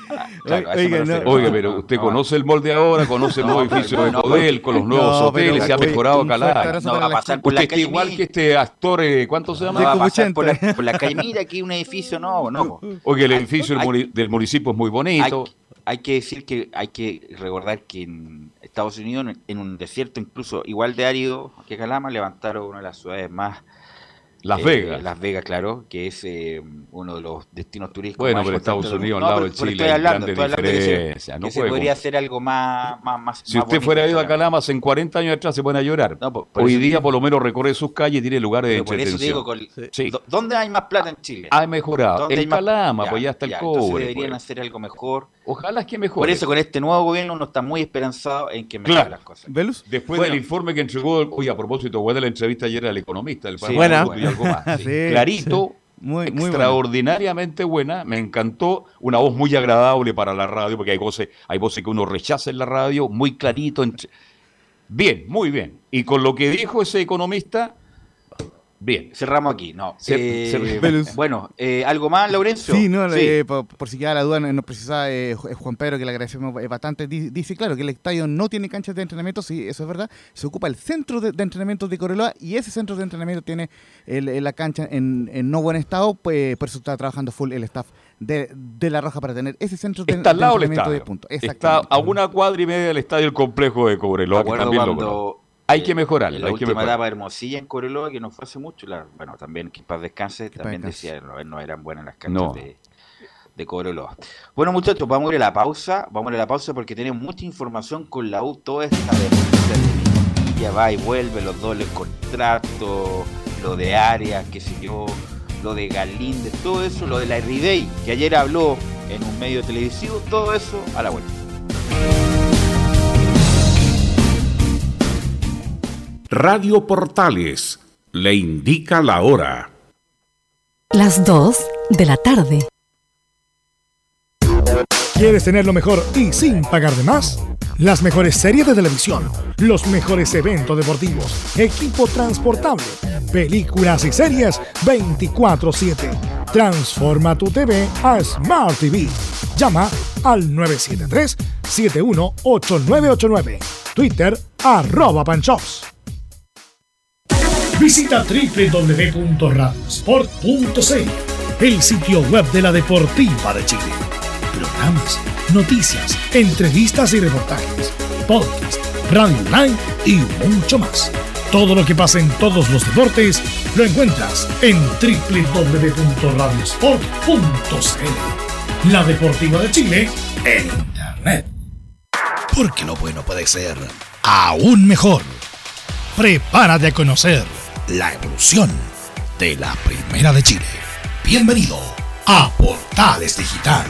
Speaker 8: Claro, me
Speaker 6: Oiga, no.
Speaker 2: Oiga, pero usted
Speaker 8: No,
Speaker 2: conoce el molde ahora, conoce el
Speaker 8: No,
Speaker 2: nuevo edificio
Speaker 8: no,
Speaker 2: de
Speaker 8: no,
Speaker 2: Codel, con los nuevos
Speaker 6: No, pero,
Speaker 2: hoteles, se ha
Speaker 6: oye,
Speaker 2: mejorado Calama.
Speaker 6: abrazo
Speaker 8: No
Speaker 6: para
Speaker 8: va a pasar por la calle
Speaker 2: igual que este actor, eh, ¿cuánto se
Speaker 8: No
Speaker 2: llama?
Speaker 8: va a pasar por la,
Speaker 6: 80.
Speaker 8: por la calle Mira, aquí un edificio, no, no.
Speaker 2: Oye, el edificio del municipio es muy bonito.
Speaker 8: hay que decir que hay que recordar que en Estados Unidos, en- en un desierto incluso igual de árido que Calama, levantaron una de las ciudades más...
Speaker 2: Las
Speaker 8: eh,
Speaker 2: Vegas.
Speaker 8: Las Vegas, claro, que es eh, uno de los destinos turísticos
Speaker 2: Bueno,
Speaker 8: más
Speaker 2: pero Estados Unidos al lado
Speaker 8: No,
Speaker 2: de Chile
Speaker 8: estoy
Speaker 2: hay
Speaker 8: hablando,
Speaker 2: grandes
Speaker 8: estoy hablando que se-
Speaker 2: diferencias, no
Speaker 8: que se podría hacer algo más, más, más
Speaker 2: Si
Speaker 8: más
Speaker 2: usted
Speaker 8: bonito
Speaker 2: fuera
Speaker 8: en
Speaker 2: ido a
Speaker 8: Calama.
Speaker 2: Calama hace 40 años atrás, se pueden a llorar.
Speaker 8: No, por- por
Speaker 2: Hoy día, por lo menos, recorre sus calles y tiene lugares de
Speaker 8: por eso digo,
Speaker 2: entretención.
Speaker 8: con-
Speaker 2: Sí.
Speaker 8: ¿dó- ¿dónde hay más plata en Chile?
Speaker 2: Ha mejorado.
Speaker 8: ¿Dónde hay
Speaker 2: En
Speaker 8: más-
Speaker 2: Calama, pues ya está el
Speaker 8: entonces
Speaker 2: cobre.
Speaker 8: deberían
Speaker 2: pues.
Speaker 8: hacer algo mejor.
Speaker 2: Ojalá es que mejore.
Speaker 8: Por eso con este nuevo gobierno uno está muy esperanzado en que mejoren
Speaker 2: Claro.
Speaker 8: las cosas.
Speaker 6: ¿Velus?
Speaker 2: Después
Speaker 8: Bueno.
Speaker 2: del informe que entregó, oye, a propósito, buena la entrevista ayer al economista del
Speaker 8: Sí,
Speaker 2: Parlamento algo más. *laughs*
Speaker 6: Sí,
Speaker 2: Clarito,
Speaker 6: muy
Speaker 2: extraordinariamente buena. me encantó, una voz muy agradable para la radio, porque hay voces, hay voces que uno rechaza en la radio, muy clarito. Bien, muy bien. Y con lo que dijo ese economista, bien.
Speaker 8: Cerramos aquí, no. Eh, *laughs* bueno, eh, ¿algo más, Laurencio?
Speaker 6: Sí, no,
Speaker 8: Sí.
Speaker 6: eh, por, por si queda la duda, nos precisaba eh, Ju- Juan Pedro, que le agradecemos eh, bastante. Di- Dice, claro, que el estadio no tiene canchas de entrenamiento, sí, eso es verdad. Se ocupa el centro de, de entrenamiento de Coreloa y ese centro de entrenamiento tiene el- el- la cancha en, en no buen estado, pues por eso está trabajando full el staff de, de La Roja para tener ese centro de,
Speaker 2: Está al
Speaker 6: de
Speaker 2: lado del
Speaker 6: entrenamiento de
Speaker 2: estadio.
Speaker 6: punto.
Speaker 2: Está a una cuadra y media del estadio el complejo de Cobreloa, que también
Speaker 8: cuando.
Speaker 2: Hay que mejorarlo,
Speaker 8: la
Speaker 2: hay que
Speaker 8: última
Speaker 2: mejorar.
Speaker 8: etapa de Hermosilla en Coreloa, que no fue hace mucho, la- bueno, también que paz descanse,
Speaker 6: Que
Speaker 8: también decía, no, no eran buenas las canchas
Speaker 2: No.
Speaker 8: de, de Cobreloa. Bueno, muchachos, vamos a ir a la pausa, vamos a ir a la pausa porque tenemos mucha información con la U, toda esta de ya va y vuelve, los dobles contratos, lo de áreas, qué sé yo, lo de Galíndez, todo eso, lo de la Ribey, que ayer habló en un medio televisivo, todo eso a la vuelta.
Speaker 11: Radio Portales le indica la hora.
Speaker 12: Las 2 de la tarde.
Speaker 1: ¿Quieres tener lo mejor y sin pagar de más? Las mejores series de televisión, los mejores eventos deportivos, equipo transportable, películas y series 24/7. Transforma tu TV a Smart TV. Llama al 973-718989. Twitter arroba panchops. Visita www.radiosport.cl, el sitio web de la Deportiva de Chile. Programas, noticias, entrevistas y reportajes, podcast, radio online y mucho más. Todo lo que pasa en todos los deportes lo encuentras en www.radiosport.cl. La Deportiva de Chile en Internet. Porque lo bueno puede ser aún mejor. Prepárate a conocer la evolución de la Primera de Chile. Bienvenido a Portales Digital.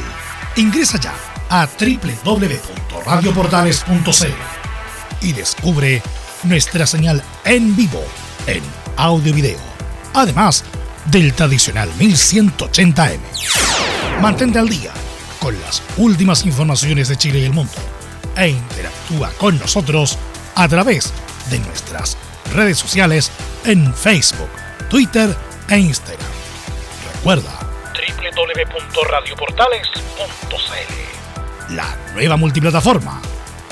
Speaker 1: Ingresa ya a www.radioportales.cl y descubre nuestra señal en vivo en audio y video, además del tradicional 1180m. Mantente al día con las últimas informaciones de Chile y el mundo e interactúa con nosotros a través de nuestras redes sociales en Facebook, Twitter e Instagram. Recuerda www.radioportales.cl La nueva multiplataforma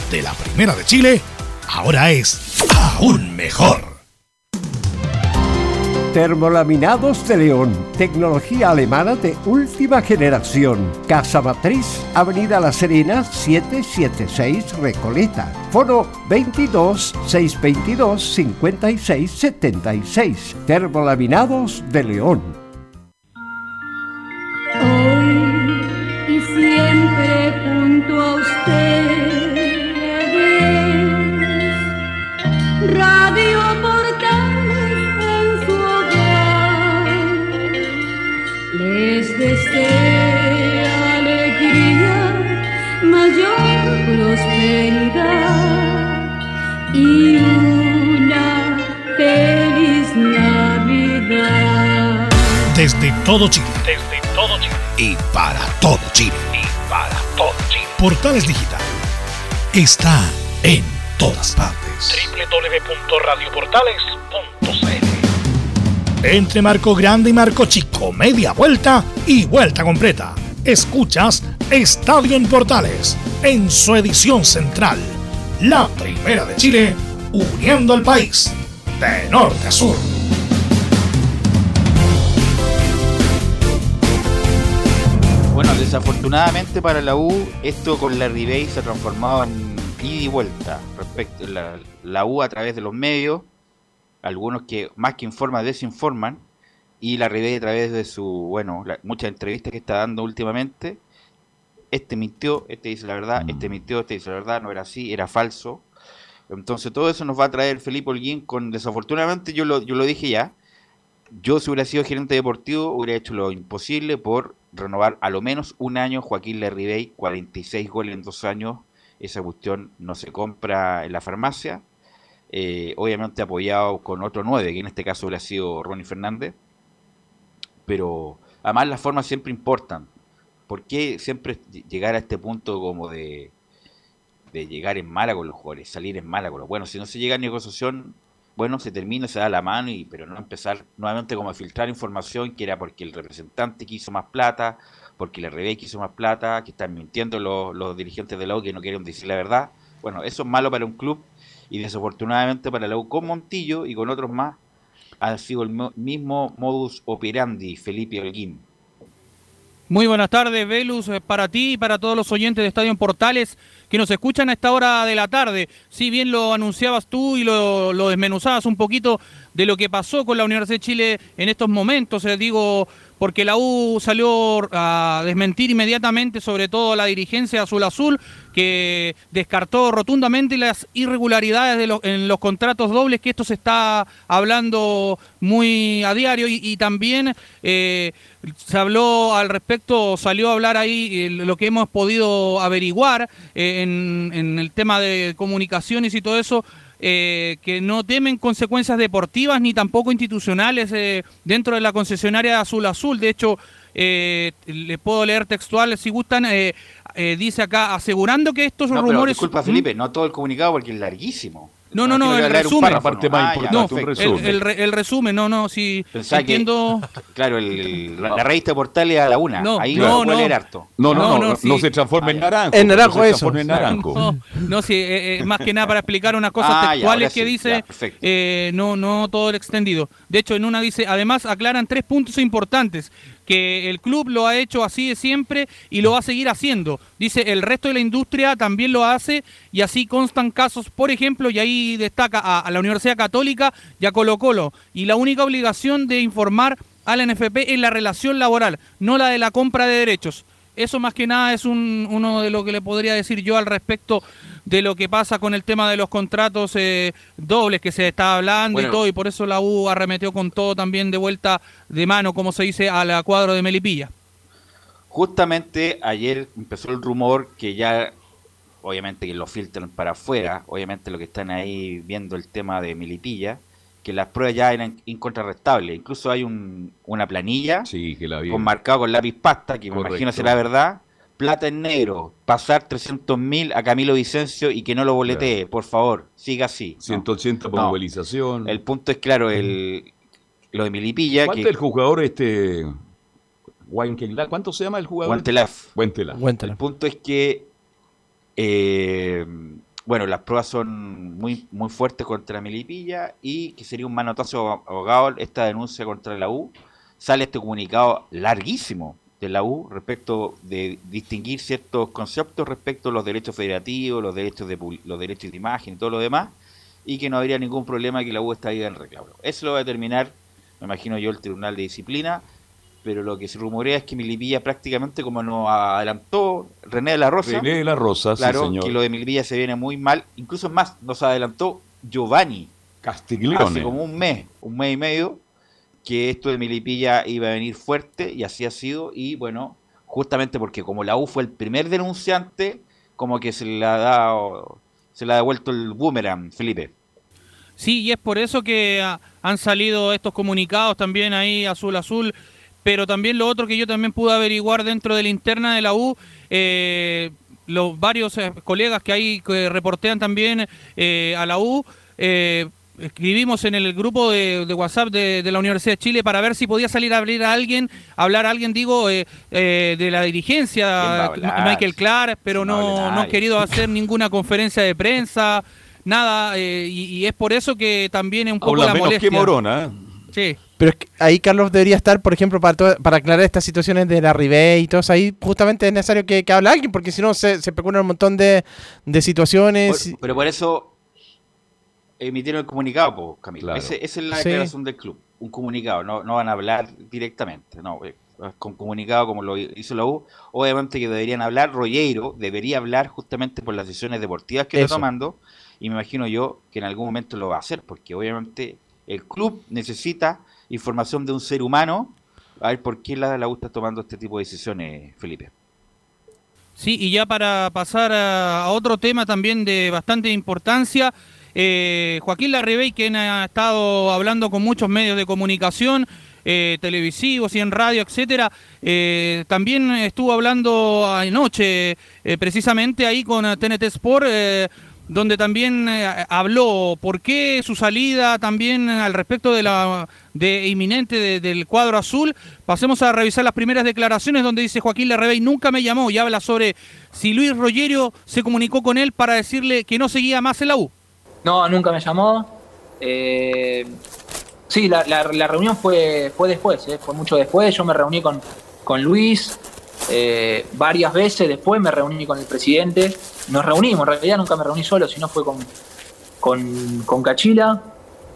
Speaker 1: de la Primera de Chile ahora es aún mejor.
Speaker 13: Termolaminados de León, tecnología alemana de última generación. Casa Matriz, Avenida La Serena, 776 Recoleta. Foro 22 622 56 76. Termolaminados de León.
Speaker 14: Hoy y siempre junto a ustedes.
Speaker 1: Desde todo Chile. Desde todo Chile. Y para todo Chile. Y para todo Chile. Portales Digital está en todas partes. www.radioportales.cl Entre Marco Grande y Marco Chico, media vuelta y vuelta completa. Escuchas Estadio en Portales en su edición central. La primera de Chile, uniendo al país de norte a sur.
Speaker 8: Desafortunadamente para la U, esto con la Ribey se ha transformado en ida y vuelta. Respecto la, la U a través de los medios, algunos que más que informan, desinforman, y la Ribey a través de su, bueno, la- muchas entrevistas que está dando últimamente. Este mintió, este dice la verdad, este mintió, este dice la verdad, no era así, era falso. Entonces todo eso nos va a traer Felipe Holguín con, desafortunadamente yo lo, yo lo dije ya, yo si hubiera sido gerente deportivo hubiera hecho lo imposible por renovar a lo menos un año Joaquín Lerribey, 46 goles en dos años, esa cuestión no se compra en la farmacia, eh, obviamente apoyado con otro 9, que en este caso hubiera sido Ronnie Fernández, pero además las formas siempre importan. ¿Por qué siempre ll- llegar a este punto como de, de llegar en mala con los jugadores, salir en mala con los Bueno, si no se llega a negociación, bueno, se termina, se da la mano, y pero no empezar nuevamente como a filtrar información que era porque el representante quiso más plata, porque el RB quiso más plata, que están mintiendo los, dirigentes de la U que no quieren decir la verdad. Bueno, eso es malo para un club y desafortunadamente para la U con Montillo y con otros más ha sido el mo- mismo modus operandi Felipe Holguín.
Speaker 4: Muy buenas tardes, Velus, eh, para ti y para todos los oyentes de Estadio en Portales que nos escuchan a esta hora de la tarde. Si bien lo anunciabas tú y lo, desmenuzabas un poquito de lo que pasó con la Universidad de Chile en estos momentos. eh, digo, porque la U salió a desmentir inmediatamente, sobre todo la dirigencia azul azul, que descartó rotundamente las irregularidades en los contratos dobles, que esto se está hablando muy a diario y, y también eh, se habló al respecto, salió a hablar ahí eh, lo que hemos podido averiguar eh, en, en el tema de comunicaciones y todo eso. eh, que no temen consecuencias deportivas ni tampoco institucionales eh, dentro de la concesionaria Azul Azul. De hecho, eh, le puedo leer textual si gustan. dice acá, asegurando que estos
Speaker 8: No, pero
Speaker 4: rumores.
Speaker 8: disculpa,
Speaker 4: ¿Mm?
Speaker 8: Felipe, no todo el comunicado porque es larguísimo.
Speaker 4: No, no, no, el resumen.
Speaker 2: parte
Speaker 8: ¿no?
Speaker 2: más
Speaker 8: Ah, ya,
Speaker 2: importante, un
Speaker 8: perfecto.
Speaker 4: El, el el resumen, no, no,
Speaker 8: Pensaba que-
Speaker 4: entiendo. *laughs*
Speaker 8: Claro, el- la, la revista Portal es a la una.
Speaker 4: No,
Speaker 8: Ahí
Speaker 4: no, no.
Speaker 8: leer harto.
Speaker 2: No, no,
Speaker 4: No,
Speaker 2: no,
Speaker 4: no,
Speaker 2: no,
Speaker 4: sí.
Speaker 2: no se transforma en naranjo.
Speaker 7: En naranjo,
Speaker 2: no se
Speaker 7: eso.
Speaker 2: en naranjo.
Speaker 4: No, no, sí, eh, eh, más que nada para explicar unas cosas
Speaker 8: Ah, ya,
Speaker 4: textuales
Speaker 8: ahora
Speaker 4: que
Speaker 8: sí,
Speaker 4: dice,
Speaker 8: ya, perfecto.
Speaker 4: eh, no, no todo el extendido. De hecho, en una dice, además aclaran tres puntos importantes, que el club lo ha hecho así de siempre y lo va a seguir haciendo. Dice, el resto de la industria también lo hace y así constan casos, por ejemplo, y ahí destaca a, la Universidad Católica y a Colo Colo. Y la única obligación de informar a la NFP es la relación laboral, no la de la compra de derechos. Eso más que nada es un, uno de lo que le podría decir yo al respecto de lo que pasa con el tema de los contratos eh, dobles que se está hablando
Speaker 8: Bueno.
Speaker 4: y todo, y por eso la U arremetió con todo también de vuelta de mano, como se dice, a la cuadro de Melipilla.
Speaker 8: Justamente ayer empezó el rumor que ya, obviamente que lo filtran para afuera, obviamente lo que están ahí viendo el tema de Milipilla, que las pruebas ya eran incontrarrestables. Incluso hay un, una planilla
Speaker 2: Sí, que la vi.
Speaker 8: con marcado con lápiz pasta, que me
Speaker 2: Correcto.
Speaker 8: imagino será verdad. Plata en negro, pasar 300 mil a Camilo Vicencio y que no lo boletee, por favor, siga así. ¿no?
Speaker 2: 180 por
Speaker 8: No.
Speaker 2: movilización.
Speaker 8: El punto es claro, el, lo de Milipilla,
Speaker 2: ¿Cuánto
Speaker 8: que
Speaker 2: el jugador este? ¿Cuánto se llama el jugador?
Speaker 8: Guantelaf.
Speaker 2: Huantelá.
Speaker 8: El punto es que, eh, bueno, las pruebas son muy, muy fuertes contra Milipilla y que sería un manotazo abogado esta denuncia contra la U. Sale este comunicado larguísimo de la U respecto de distinguir ciertos conceptos respecto a los derechos federativos, los derechos de los derechos de imagen y todo lo demás, y que no habría ningún problema que la U estaría en reclamo. Eso lo va a determinar, me imagino yo, el Tribunal de Disciplina, pero lo que se rumorea es que Milipilla prácticamente, como nos adelantó René de la Rosa,
Speaker 2: René de la Rosa, sí,
Speaker 8: claro,
Speaker 2: señor.
Speaker 8: que lo de Milipilla se viene muy mal, incluso más, nos adelantó Giovanni
Speaker 2: Castiglione.
Speaker 8: hace como un mes, un mes y medio, que esto de Milipilla iba a venir fuerte y así ha sido, y bueno, justamente porque como la U fue el primer denunciante, como que se le ha dado, se le ha devuelto el boomerang, Felipe.
Speaker 4: Sí, y es por eso que han salido estos comunicados también ahí, azul azul. Pero también lo otro que yo también pude averiguar dentro de la interna de la U, eh, los varios eh, colegas que hay que reportean también eh, a la U, eh, escribimos en el grupo de, de WhatsApp de, de la Universidad de Chile para ver si podía salir a abrir a alguien, hablar a alguien, digo, eh, eh, de la
Speaker 8: ¿Quién va
Speaker 4: dirigencia,
Speaker 8: hablar?
Speaker 4: Michael Clark, pero
Speaker 8: No
Speaker 4: no,
Speaker 8: nadie.
Speaker 4: querido *laughs* hacer ninguna conferencia de prensa, nada, eh, y, y es por eso que también es un poco
Speaker 2: Habla
Speaker 4: la
Speaker 2: menos
Speaker 4: molestia.
Speaker 2: que Morona. ¿eh?
Speaker 4: Sí.
Speaker 7: Pero es que ahí Carlos debería estar, por ejemplo, para, para aclarar estas situaciones de la Ribey y todo eso. Ahí justamente es necesario que, que hable alguien, porque si no se, se un montón de, de situaciones.
Speaker 8: Por- pero por eso emitieron el comunicado, po, Camilo.
Speaker 2: Claro.
Speaker 8: Ese- esa es la
Speaker 7: Sí.
Speaker 8: declaración del club. Un comunicado, no, no van a hablar directamente, no. eh, Con comunicado como lo hizo la U, obviamente que deberían hablar, Rollero debería hablar justamente por las decisiones deportivas que
Speaker 7: Eso.
Speaker 8: está tomando, y me imagino yo que en algún momento lo va a hacer, porque obviamente el club necesita información de un ser humano, a ver por qué la, la U está tomando este tipo de decisiones, Felipe.
Speaker 4: Sí, y ya para pasar a, a otro tema también de bastante importancia, eh, Joaquín Larribey, quien ha estado hablando con muchos medios de comunicación, eh, televisivos y en radio, etcétera, eh, también estuvo hablando anoche, precisamente ahí con TNT Sport, donde también habló por qué su salida también al respecto de la de inminente de- del cuadro azul. Pasemos a revisar las primeras declaraciones donde dice Joaquín Larribey nunca me llamó y habla sobre si Luis Rogerio se comunicó con él para decirle que no seguía más en la U.
Speaker 15: No, nunca me llamó. Eh, sí, la, la- la reunión fue, fue después, eh, fue mucho después. Yo me reuní con, con Luis eh, varias veces, después me reuní con el presidente. Nos reunimos, en realidad nunca me reuní solo, sino fue con, con, con Cachila.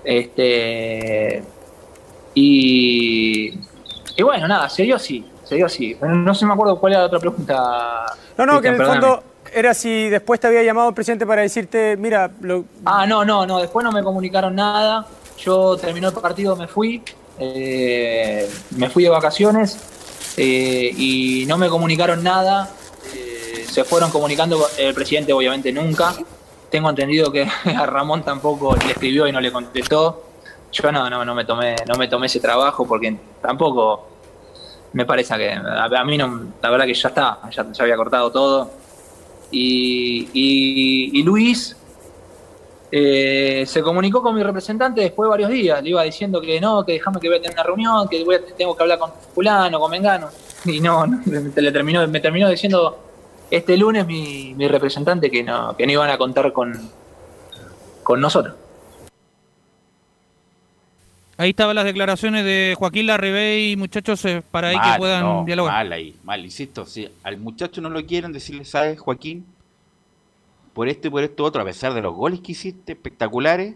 Speaker 15: Este, y, y bueno, nada, se dio así, se dio así. No se me acuerdo cuál era la otra pregunta.
Speaker 16: No, no, que en el fondo era si después te había llamado el presidente para decirte, mira, lo-
Speaker 15: Ah, no, no, no, después no me comunicaron nada. Yo terminó el partido, me fui, eh, me fui de vacaciones eh, y no me comunicaron nada. Eh, se fueron comunicando, el presidente obviamente nunca. Tengo entendido que *laughs* a Ramón tampoco le escribió y no le contestó. Yo no, no, no me tomé, no me tomé ese trabajo porque tampoco me parece que a mí no, la verdad que ya está, ya, ya había cortado todo. Y, y- y Luis eh, se comunicó con mi representante después de varios días. Le iba diciendo que no, que déjame que voy a tener una reunión, que voy a- tengo que hablar con fulano, con Mengano. *laughs* Y no, no, le terminó, me terminó diciendo este lunes mi, mi representante que no, que no iban a contar con, con nosotros.
Speaker 4: Ahí estaban las declaraciones de Joaquín Larribey, muchachos, eh, para ahí que puedan
Speaker 8: no,
Speaker 4: dialogar.
Speaker 8: Mal ahí, mal, insisto. Si al muchacho no lo quieren decirle, ¿sabes, Joaquín? Por esto y por esto otro, a pesar de los goles que hiciste, espectaculares,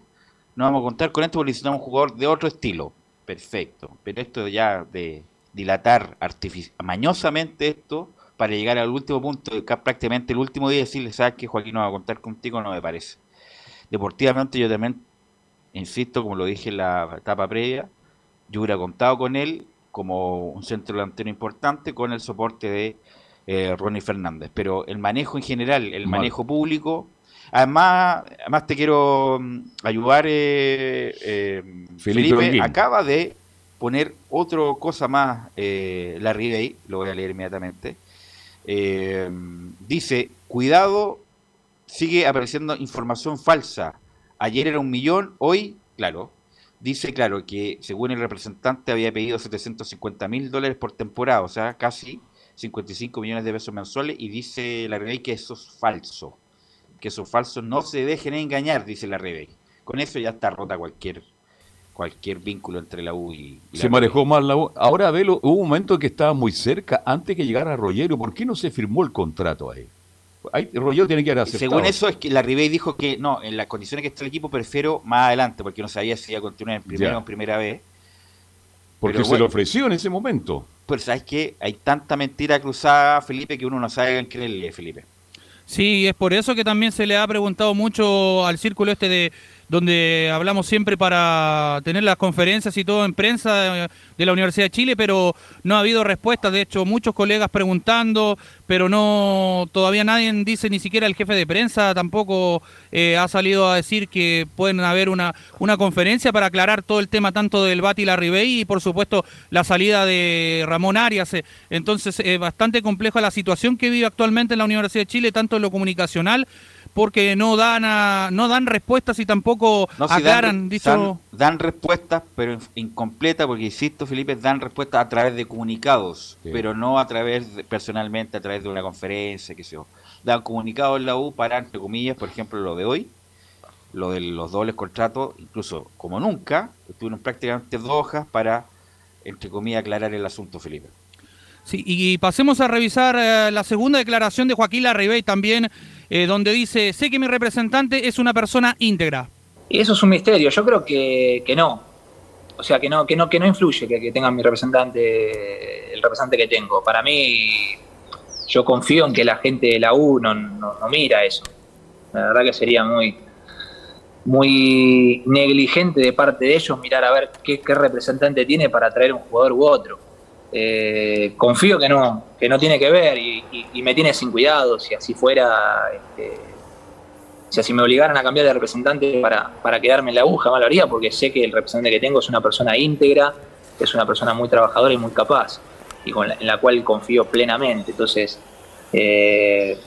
Speaker 8: no vamos a contar con esto porque necesitamos un jugador de otro estilo. Perfecto. Pero esto ya de dilatar mañosamente esto para llegar al último punto, ca- prácticamente el último día, y decirle, ¿sabes que Joaquín no va a contar contigo? No me parece. Deportivamente yo también insisto, como lo dije en la etapa previa, yo hubiera contado con él como un centro delantero importante con el soporte de eh, Ronnie Fernández. Pero el manejo en general, el manejo público, además, además te quiero mm, ayudar, eh, eh,
Speaker 2: Felipe
Speaker 8: acaba de poner otra cosa más, eh, Larry Day, lo voy a leer inmediatamente. Eh, dice, cuidado, sigue apareciendo información falsa. Ayer era un millón, hoy, claro, dice, claro, que según el representante había pedido 750 mil dólares por temporada, o sea, casi 55 millones de pesos mensuales, y dice la Rebey que eso es falso, que eso es falso, no se dejen engañar, dice la Rebey. Con eso ya está rota cualquier cualquier vínculo entre la U y, y la
Speaker 2: Se manejó mal la U. Ahora, Velo, hubo un momento que estaba muy cerca antes que llegara Rollero. ¿Por qué no se firmó el contrato ahí? Ahí Rollero tiene que haber aceptado.
Speaker 8: Según eso, es que la Ribey dijo que no, en las condiciones que está el equipo, prefiero más adelante, porque no sabía si iba a continuar en primera o en primera vez.
Speaker 2: Porque
Speaker 8: pero
Speaker 2: se
Speaker 8: bueno.
Speaker 2: lo ofreció en ese momento.
Speaker 8: Pero sabes que hay tanta mentira cruzada, Felipe, que uno no sabe en qué creerle, Felipe.
Speaker 4: Sí, es por eso que también se le ha preguntado mucho al círculo este de donde hablamos siempre para tener las conferencias y todo en prensa eh, de la Universidad de Chile, pero no ha habido respuestas. De hecho, muchos colegas preguntando, pero no todavía nadie dice, ni siquiera el jefe de prensa tampoco eh, ha salido a decir que pueden haber una, una conferencia para aclarar todo el tema tanto del Bati y la Ribey y por supuesto la salida de Ramón Arias. Eh, Entonces es bastante compleja la situación que vive actualmente en la Universidad de Chile, tanto en lo comunicacional, porque no dan a- no dan respuestas y tampoco
Speaker 8: No, si
Speaker 4: aclaran
Speaker 8: dan,
Speaker 4: dicho
Speaker 8: dan, dan respuestas, pero in- incompleta, porque insisto, Felipe, dan respuestas a través de comunicados, pero no a través, de- personalmente, a través de una conferencia, sé yo. Dan comunicados en la U para, entre comillas, por ejemplo, lo de hoy, lo de los dobles contratos, incluso como nunca, tuvieron prácticamente dos hojas para, entre comillas, aclarar el asunto, Felipe.
Speaker 4: Sí, y pasemos a revisar eh, la segunda declaración de Joaquín Larribey también, eh, donde dice, sé que mi representante es una persona íntegra.
Speaker 15: Y eso es un misterio. Yo creo que, que no. O sea, que no, que no, que no influye que, que tenga mi representante, el representante que tengo. Para mí, yo confío en que la gente de la U no, no- mira eso. La verdad que sería muy, muy negligente de parte de ellos mirar a ver qué, qué representante tiene para traer un jugador u otro. Eh, confío que no, que no tiene que ver y, y- y me tiene sin cuidado. Si así fuera, este, si así me obligaran a cambiar de representante para, para quedarme en la aguja, mal lo haría porque sé que el representante que tengo es una persona íntegra, es una persona muy trabajadora y muy capaz, y con la- en la cual confío plenamente. Entonces, eh,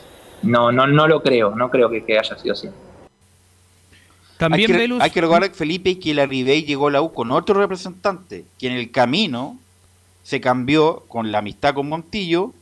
Speaker 15: no, no, no lo creo, no creo que, que haya sido así.
Speaker 4: También
Speaker 8: hay que,
Speaker 4: Velus-
Speaker 8: hay que recordar, Felipe, que la Ribey llegó a la U con otro representante, que en el camino se cambió con la amistad con Montillo,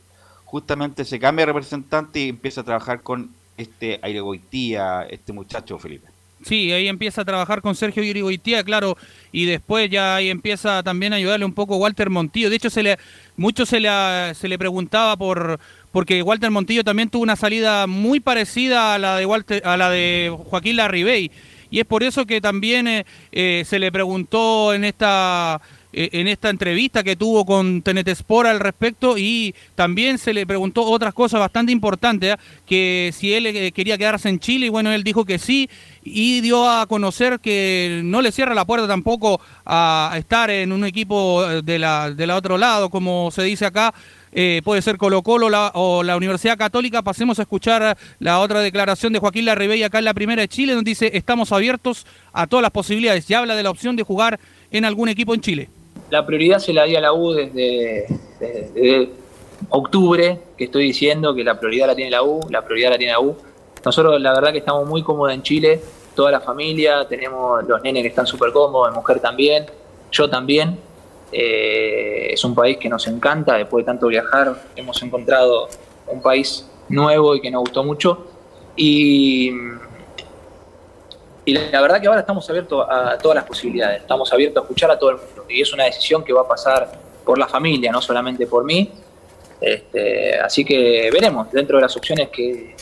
Speaker 8: justamente se cambia de representante y empieza a trabajar con este Aire Goitía, este muchacho, Felipe.
Speaker 4: Sí, ahí empieza a trabajar con Sergio Irigoitía, claro, y después ya ahí empieza también a ayudarle un poco Walter Montillo. De hecho, se le mucho se le, se le preguntaba por porque Walter Montillo también tuvo una salida muy parecida a la de Walter, a la de Joaquín Larribey. y es por eso que también eh, eh, se le preguntó en esta en esta entrevista que tuvo con TNT Sport al respecto y también se le preguntó otras cosas bastante importantes, ¿eh? que si él eh, quería quedarse en Chile y bueno, él dijo que sí y dio a conocer que no le cierra la puerta tampoco a estar en un equipo de la, de la otro lado, como se dice acá, eh, puede ser Colo Colo la- o la Universidad Católica. Pasemos a escuchar la otra declaración de Joaquín Larribey acá en la primera de Chile, donde dice estamos abiertos a todas las posibilidades y habla de la opción de jugar en algún equipo en Chile.
Speaker 15: La prioridad se la di a la U desde, octubre, que estoy diciendo que la prioridad la tiene la U, la prioridad la tiene la U. Nosotros la verdad que estamos muy cómodos en Chile, toda la familia, tenemos los nenes que están súper cómodos, mi mujer también, yo también. Eh, es un país que nos encanta, después de tanto viajar, hemos encontrado un país nuevo y que nos gustó mucho. Y, y la, verdad que ahora estamos abiertos a todas las posibilidades, estamos abiertos a escuchar a todo el mundo. Y es una decisión que va a pasar por la familia, no solamente por mí. Este, así que veremos, dentro de las opciones que,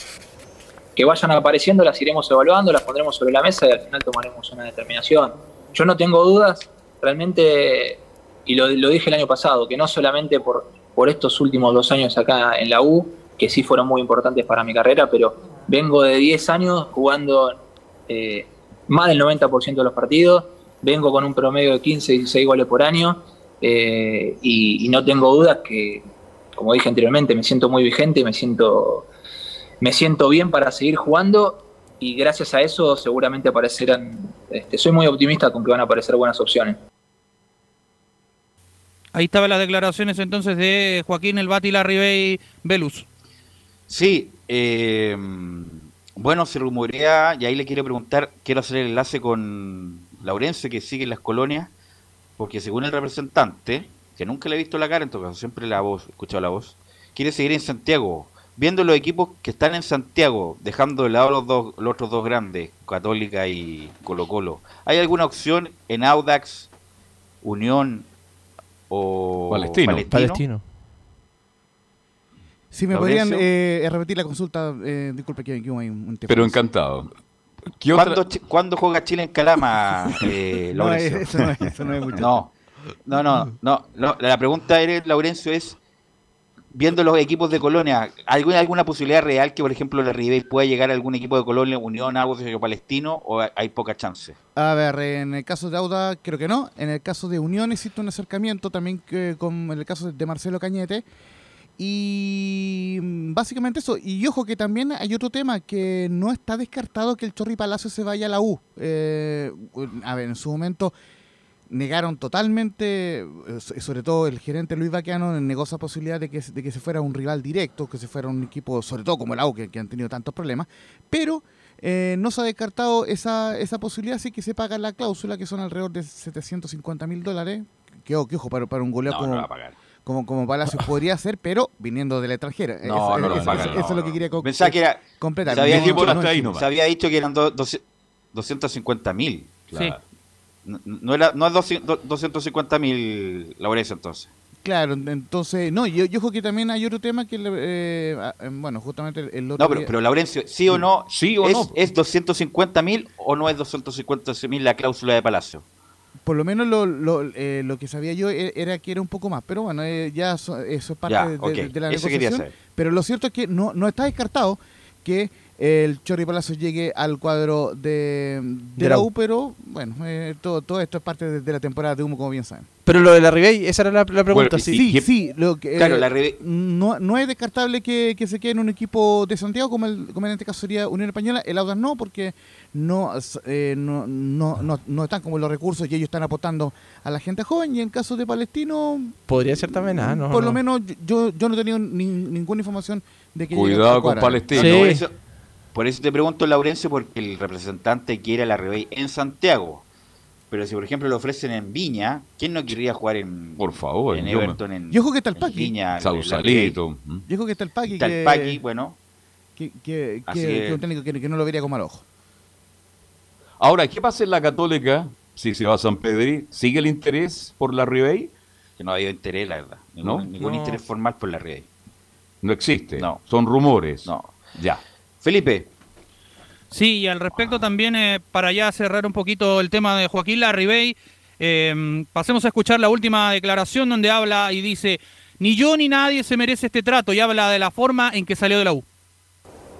Speaker 15: que vayan apareciendo, las iremos evaluando, las pondremos sobre la mesa y al final tomaremos una determinación. Yo no tengo dudas, realmente, y lo, lo dije el año pasado, que no solamente por, por estos últimos dos años acá en la U, que sí fueron muy importantes para mi carrera, pero vengo de 10 años jugando eh, más del 90% de los partidos, vengo con un promedio de 15, 16 goles por año, eh, y, y no tengo dudas que, como dije anteriormente, me siento muy vigente, me siento, me siento bien para seguir jugando y gracias a eso seguramente aparecerán, este, soy muy optimista con que van a aparecer buenas opciones.
Speaker 4: Ahí estaban las declaraciones entonces de Joaquín El Bati Larribey Velus.
Speaker 8: Sí, eh, bueno, se rumorea, y ahí le quiero preguntar, quiero hacer el enlace con Laurencio, que sigue en las colonias, porque según el representante, que nunca le he visto la cara, en todo caso, siempre la voz, he escuchado la voz, quiere seguir en Santiago, viendo los equipos que están en Santiago, dejando de lado los, dos, los otros dos grandes, Católica y Colo Colo. ¿Hay alguna opción en Audax, Unión o
Speaker 2: Palestino.
Speaker 7: Palestino.
Speaker 6: Si me podrían eh, repetir la consulta, eh, disculpe que, ahí un, un
Speaker 2: Pero encantado. ¿Qué otra-
Speaker 8: ¿Cuándo, cuándo juega Chile en Calama, *laughs* eh,
Speaker 6: No, eso no es- eso no es mucho.
Speaker 8: No, no, no, no, no, La pregunta, eres, Laurencio, es, viendo los equipos de Colonia, ¿alguna, ¿alguna posibilidad real que, por ejemplo, la Ribey pueda llegar a algún equipo de Colonia, Unión, algo de Palestino, o hay- hay poca chance?
Speaker 6: A ver, en el caso de Auda creo que no. En el caso de Unión existe un acercamiento también que, con en el caso de Marcelo Cañete. Y mm, básicamente eso. Y ojo que también hay otro tema que no está descartado que el Chorri Palacio se vaya a la U. Eh, a ver, en su momento negaron totalmente, eh, so- sobre todo el gerente Luis Baquiano negó esa posibilidad de que, de que se fuera un rival directo, que se fuera un equipo, sobre todo como el AU, que, que han tenido tantos problemas, pero eh, no se ha descartado esa, esa posibilidad, así que se paga la cláusula, que son alrededor de 750 mil dólares, que, ojo, que ojo, para, para un goleador
Speaker 8: No,
Speaker 6: como,
Speaker 8: no va a pagar.
Speaker 6: Como, como Palacios *laughs* podría ser, pero viniendo de la extranjera.
Speaker 8: No,
Speaker 6: Eso-
Speaker 8: no
Speaker 6: es lo que quería co-
Speaker 8: Pensaba que era-
Speaker 6: completar.
Speaker 8: Se había, dicho, se había que eran do- doce- 250 mil.
Speaker 4: Sí.
Speaker 8: No, no era, no es 200 250 mil, Laurencio, entonces.
Speaker 6: Claro, entonces, no, yo, yo creo que también hay otro tema que, eh, bueno, justamente el, el otro
Speaker 8: No, pero, pero Laurencio, ¿sí o no?
Speaker 2: Sí o
Speaker 8: ¿Es,
Speaker 2: no?
Speaker 8: ¿Es 250 mil o no es 250 mil la cláusula de Palacio?
Speaker 6: Por lo menos lo, lo, eh, lo que sabía yo e- era que era un poco más, pero bueno, eh, ya so- eso es parte
Speaker 8: Ya,
Speaker 6: de,
Speaker 8: ok,
Speaker 6: de- de la
Speaker 8: eso
Speaker 6: negociación. Pero lo cierto es que no, no está descartado que el Chorri Palacio llegue al cuadro de, de
Speaker 7: De
Speaker 6: la U,
Speaker 7: U.
Speaker 6: pero bueno, eh, todo, todo esto es parte de, de la temporada de humo, como bien saben.
Speaker 7: Pero lo de la Ribey, esa era la, la pregunta.
Speaker 2: Bueno,
Speaker 7: sí.
Speaker 6: Sí,
Speaker 2: y-
Speaker 6: sí, lo que,
Speaker 8: Claro,
Speaker 6: eh,
Speaker 8: la Rebe-
Speaker 6: no, no es descartable que, que se quede en un equipo de Santiago, como, el, como en este caso sería Unión Española. El Audas no, porque no, eh, no, no, no, no están como los recursos y ellos están apostando a la gente joven. Y en caso de Palestino,
Speaker 7: Podría ser también, ah, no.
Speaker 6: por lo
Speaker 7: no.
Speaker 6: menos yo, yo no he tenido ni- ninguna información de que
Speaker 2: Cuidado con. Palestino.
Speaker 7: Sí.
Speaker 8: Eso, por eso te pregunto, Laurencio, porque el representante quiere a la Rebey en Santiago. Pero si, por ejemplo, lo ofrecen en Viña, ¿quién no querría jugar en,
Speaker 2: Por favor,
Speaker 8: en
Speaker 2: yo me-
Speaker 8: Everton? En,
Speaker 6: Yo creo que está el Paqui.
Speaker 8: Viña,
Speaker 2: Sausalito.
Speaker 6: Yo creo que está el Paqui,
Speaker 8: Está
Speaker 6: que,
Speaker 8: el Paqui, bueno.
Speaker 6: que, que,
Speaker 8: Así
Speaker 6: que-
Speaker 8: es.
Speaker 6: que un técnico que, que no lo vería con mal ojo.
Speaker 2: Ahora, ¿qué pasa en la Católica si se va a San Pedri? ¿Sigue el interés por la Ribey?
Speaker 8: Que no ha habido interés, la verdad. Ningún,
Speaker 2: ¿No?
Speaker 8: ningún
Speaker 7: No.
Speaker 8: interés formal por la Rebey.
Speaker 2: No existe.
Speaker 8: No.
Speaker 2: Son rumores.
Speaker 8: No.
Speaker 2: Ya.
Speaker 8: Felipe,
Speaker 4: Sí, y al respecto también, eh, para ya cerrar un poquito el tema de Joaquín Larribey, eh, pasemos a escuchar la última declaración donde habla y dice, ni yo ni nadie se merece este trato, y habla de la forma en que salió de la U.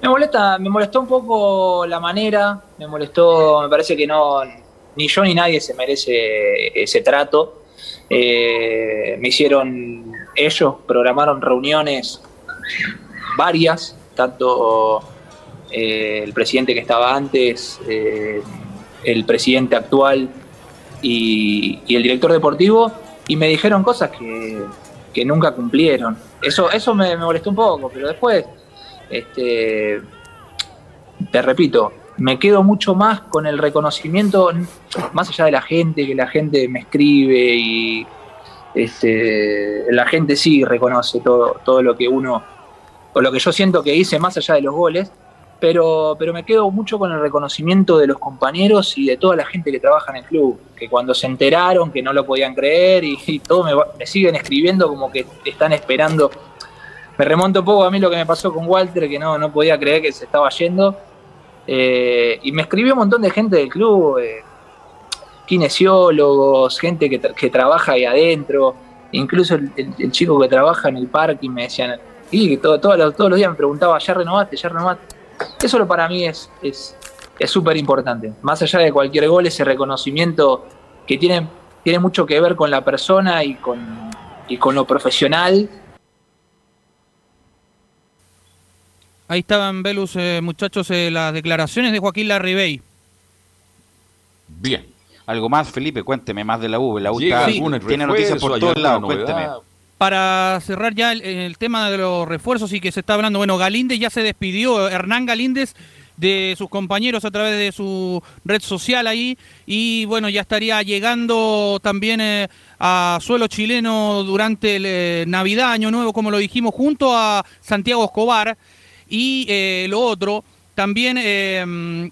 Speaker 15: Me molesta, me molestó un poco la manera, me molestó, me parece que no, ni yo ni nadie se merece ese trato. Eh, me hicieron ellos, programaron reuniones varias, tanto eh, el presidente que estaba antes, eh, el presidente actual y, el director deportivo, y me dijeron cosas que, que nunca cumplieron. Eso, eso me, me molestó un poco, pero después, este, te repito, me quedo mucho más con el reconocimiento, más allá de la gente, que la gente me escribe y este, la gente sí reconoce todo, todo lo que uno, o lo que yo siento que hice más allá de los goles, pero, pero me quedo mucho con el reconocimiento de los compañeros y de toda la gente que trabaja en el club, que cuando se enteraron que no lo podían creer y, y todo me, siguen escribiendo como que están esperando. Me remonto un poco a mí lo que me pasó con Walter, que no, no podía creer que se estaba yendo. Eh, y me escribió un montón de gente del club, eh, kinesiólogos, gente que, que trabaja ahí adentro, incluso el, chico que trabaja en el parque y me decían, y todo- todo todos los días me preguntaba, ¿ya renovaste? ¿Ya renovaste? Eso lo para mí es es es súper importante. Más allá de cualquier gol, ese reconocimiento que tiene, tiene mucho que ver con la persona y con, y con lo profesional.
Speaker 4: Ahí estaban, Velus, eh, muchachos, eh, las declaraciones de Joaquín Larribey.
Speaker 8: Bien. Algo más, Felipe, cuénteme más de la U. La U
Speaker 2: Llega
Speaker 8: está-
Speaker 2: algún
Speaker 8: tiene noticias por todos lados,
Speaker 2: novedad.
Speaker 8: cuénteme.
Speaker 4: Para cerrar ya el, tema de los refuerzos y que se está hablando, bueno, Galíndez ya se despidió, Hernán Galíndez de sus compañeros a través de su red social ahí y bueno, ya estaría llegando también eh, a suelo chileno durante el eh, Navidad, Año Nuevo, como lo dijimos, junto a Santiago Escobar. Y eh, lo otro, también eh, mm,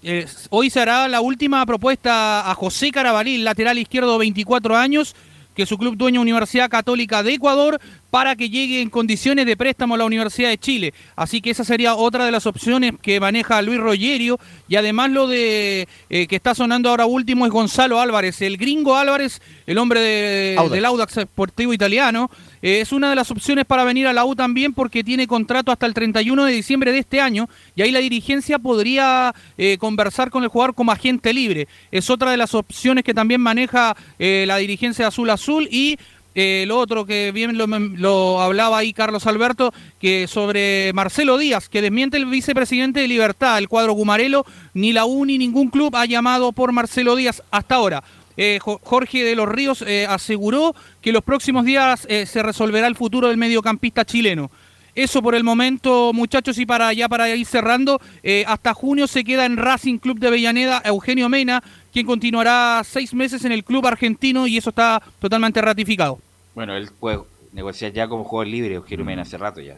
Speaker 4: hoy se hará la última propuesta a José Carabalí, lateral izquierdo, 24 años, que su club dueño Universidad Católica de Ecuador para que llegue en condiciones de préstamo a la Universidad de Chile. Así que esa sería otra de las opciones que maneja Luis Rogerio y además lo de eh, que está sonando ahora último es Gonzalo Álvarez, el gringo Álvarez, el hombre de-
Speaker 7: Audax.
Speaker 4: del Audax Sportivo Italiano. Es una de las opciones para venir a la U también porque tiene contrato hasta el 31 de diciembre de este año y ahí la dirigencia podría eh, conversar con el jugador como agente libre. Es otra de las opciones que también maneja eh, la dirigencia de Azul Azul y eh, lo otro que bien lo, lo hablaba ahí Carlos Alberto, que sobre Marcelo Díaz, que desmiente el vicepresidente de Libertad, el cuadro Gumarelo, ni la U ni ningún club ha llamado por Marcelo Díaz hasta ahora. Eh, Jo- Jorge de los Ríos eh, aseguró que los próximos días eh, se resolverá el futuro del mediocampista chileno. Eso por el momento, muchachos, y para ya para ir cerrando, eh, hasta junio se queda en Racing Club de Avellaneda Eugenio Mena, quien continuará seis meses en el club argentino y eso está totalmente ratificado.
Speaker 8: Bueno, él puede negociar ya como jugador libre, Eugenio Mena, hace rato ya.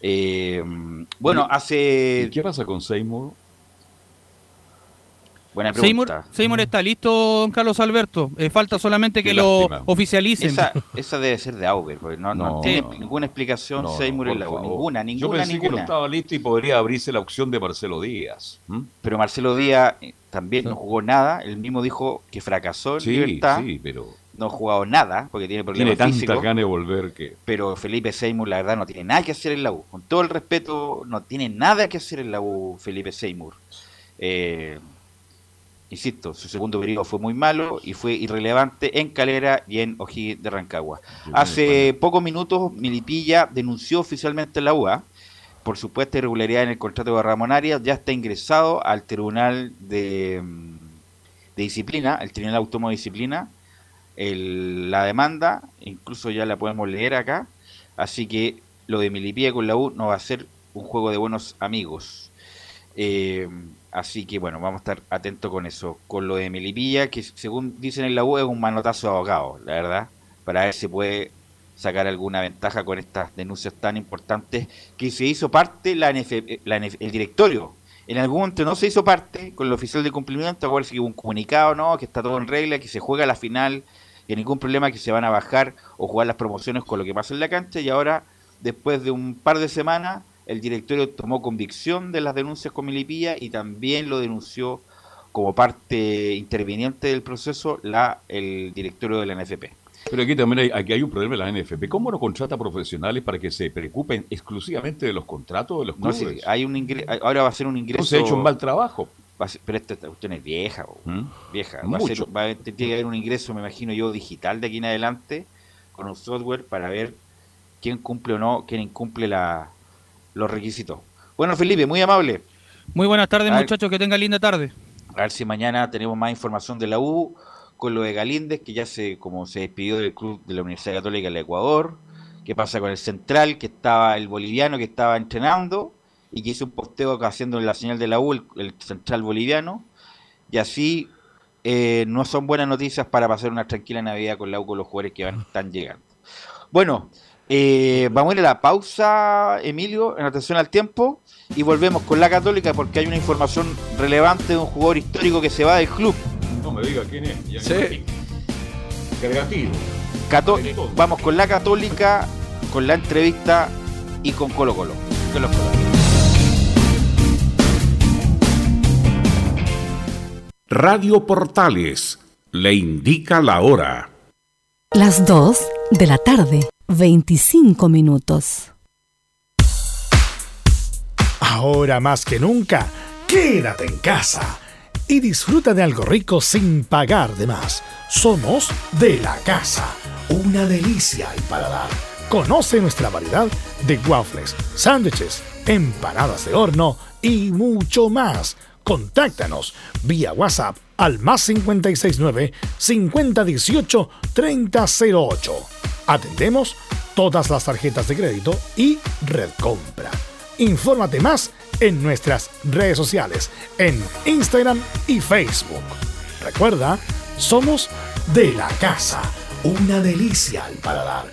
Speaker 8: Eh, bueno, hace...
Speaker 2: ¿Y qué pasa con Seymour?
Speaker 8: Buena
Speaker 4: Seymour,
Speaker 8: pregunta.
Speaker 4: Seymour está listo, don Carlos Alberto. Eh, falta solamente que lo oficialicen.
Speaker 8: Esa, *laughs* esa debe ser de Auber, porque no, no
Speaker 2: No,
Speaker 8: tiene
Speaker 2: no.
Speaker 8: ninguna explicación
Speaker 2: No,
Speaker 8: Seymour
Speaker 2: no,
Speaker 8: en la
Speaker 2: favor.
Speaker 8: Ninguna,
Speaker 2: Yo
Speaker 8: ninguna,
Speaker 2: pensé que no
Speaker 8: ninguna.
Speaker 2: estaba listo y podría abrirse la opción de Marcelo Díaz.
Speaker 8: Pero Marcelo Díaz eh, también no jugó nada. Él mismo dijo que fracasó en
Speaker 2: Sí,
Speaker 8: Libertad.
Speaker 2: sí, pero
Speaker 8: No ha jugado nada porque tiene
Speaker 2: tiene
Speaker 8: problemas
Speaker 2: tantas
Speaker 8: físicos.
Speaker 2: ganas de volver que...
Speaker 8: Pero Felipe Seymour, la verdad, no tiene nada que hacer en la U. Con todo el respeto, no tiene nada que hacer en la U Felipe Seymour. Eh, insisto, su segundo periodo fue muy malo y fue irrelevante en Calera y en O'Higgins de Rancagua. Hace pocos minutos, Milipilla denunció oficialmente la UA por supuesta irregularidad en el contrato de Ramón Arias. Ya está ingresado al Tribunal de, mm, de Disciplina, el Tribunal Autónomo de Disciplina, el- la demanda, incluso ya la podemos leer acá. Así que lo de Milipilla con la U no va a ser un juego de buenos amigos. Eh, así que bueno, vamos a estar atentos con eso. Con lo de Melipilla, que según dicen en la U es un manotazo abogado, la verdad, para ver si puede sacar alguna ventaja con estas denuncias tan importantes que se hizo parte la NF la NF el directorio. En algún momento no se hizo parte con el oficial de cumplimiento, acuérdense que hubo un comunicado, ¿no? Que está todo en regla, que se juega la final, que ningún problema, que se van a bajar o jugar las promociones con lo que pasa en la cancha y ahora, después de un par de semanas, el directorio tomó convicción de las denuncias con Milipilla y también lo denunció como parte interviniente del proceso la, el directorio de la NFP.
Speaker 2: Pero aquí también hay, aquí hay un problema en la NFP. ¿Cómo no contrata profesionales para que se preocupen exclusivamente de los contratos de los
Speaker 8: No,
Speaker 2: clubes?
Speaker 8: sí, hay un ingre- ahora va a ser un ingreso.
Speaker 2: se ha hecho un mal trabajo.
Speaker 8: Va a ser- pero esta, cuestión es vieja, bo,
Speaker 2: ¿Mm?
Speaker 8: vieja. Va a ser-
Speaker 2: Mucho.
Speaker 8: va a- tiene que haber un ingreso, me imagino yo, digital de aquí en adelante, con un software para ver quién cumple o no, quién incumple la, los requisitos. Bueno, Felipe, muy amable.
Speaker 4: Muy buenas tardes,
Speaker 8: ver.
Speaker 4: muchachos. Que tengan linda tarde.
Speaker 8: A ver si mañana tenemos más información de la U con lo de Galíndez, que ya se como se despidió del club de la Universidad Católica del Ecuador. ¿Qué pasa con el central, que estaba el boliviano que estaba entrenando y que hizo un posteo haciendo la señal de la U, el, el central boliviano? Y así eh, no son buenas noticias para pasar una tranquila Navidad con la U con los jugadores que van, están llegando. Bueno, eh, vamos a ir a la pausa, Emilio, en atención al tiempo, y volvemos con la Católica porque hay una información relevante de un jugador histórico que se va del club.
Speaker 2: No me diga quién es. ya
Speaker 8: Sí.
Speaker 2: Cargativo.
Speaker 8: Cató- vamos con la Católica, con la entrevista y con Colo Colo. Que los Colo.
Speaker 11: Radio Portales le indica la hora.
Speaker 12: Las 2 de la tarde, 25 minutos.
Speaker 1: Ahora más que nunca, quédate en casa y disfruta de algo rico sin pagar de más. Somos de la casa, una delicia al paladar. Conoce nuestra variedad de waffles, sándwiches, empanadas de horno y mucho más. Contáctanos vía WhatsApp al más 569 5018 3008. Atendemos todas las tarjetas de crédito y Red Compra. Infórmate más en nuestras redes sociales, en Instagram y Facebook. Recuerda, somos de la casa, una delicia al paladar.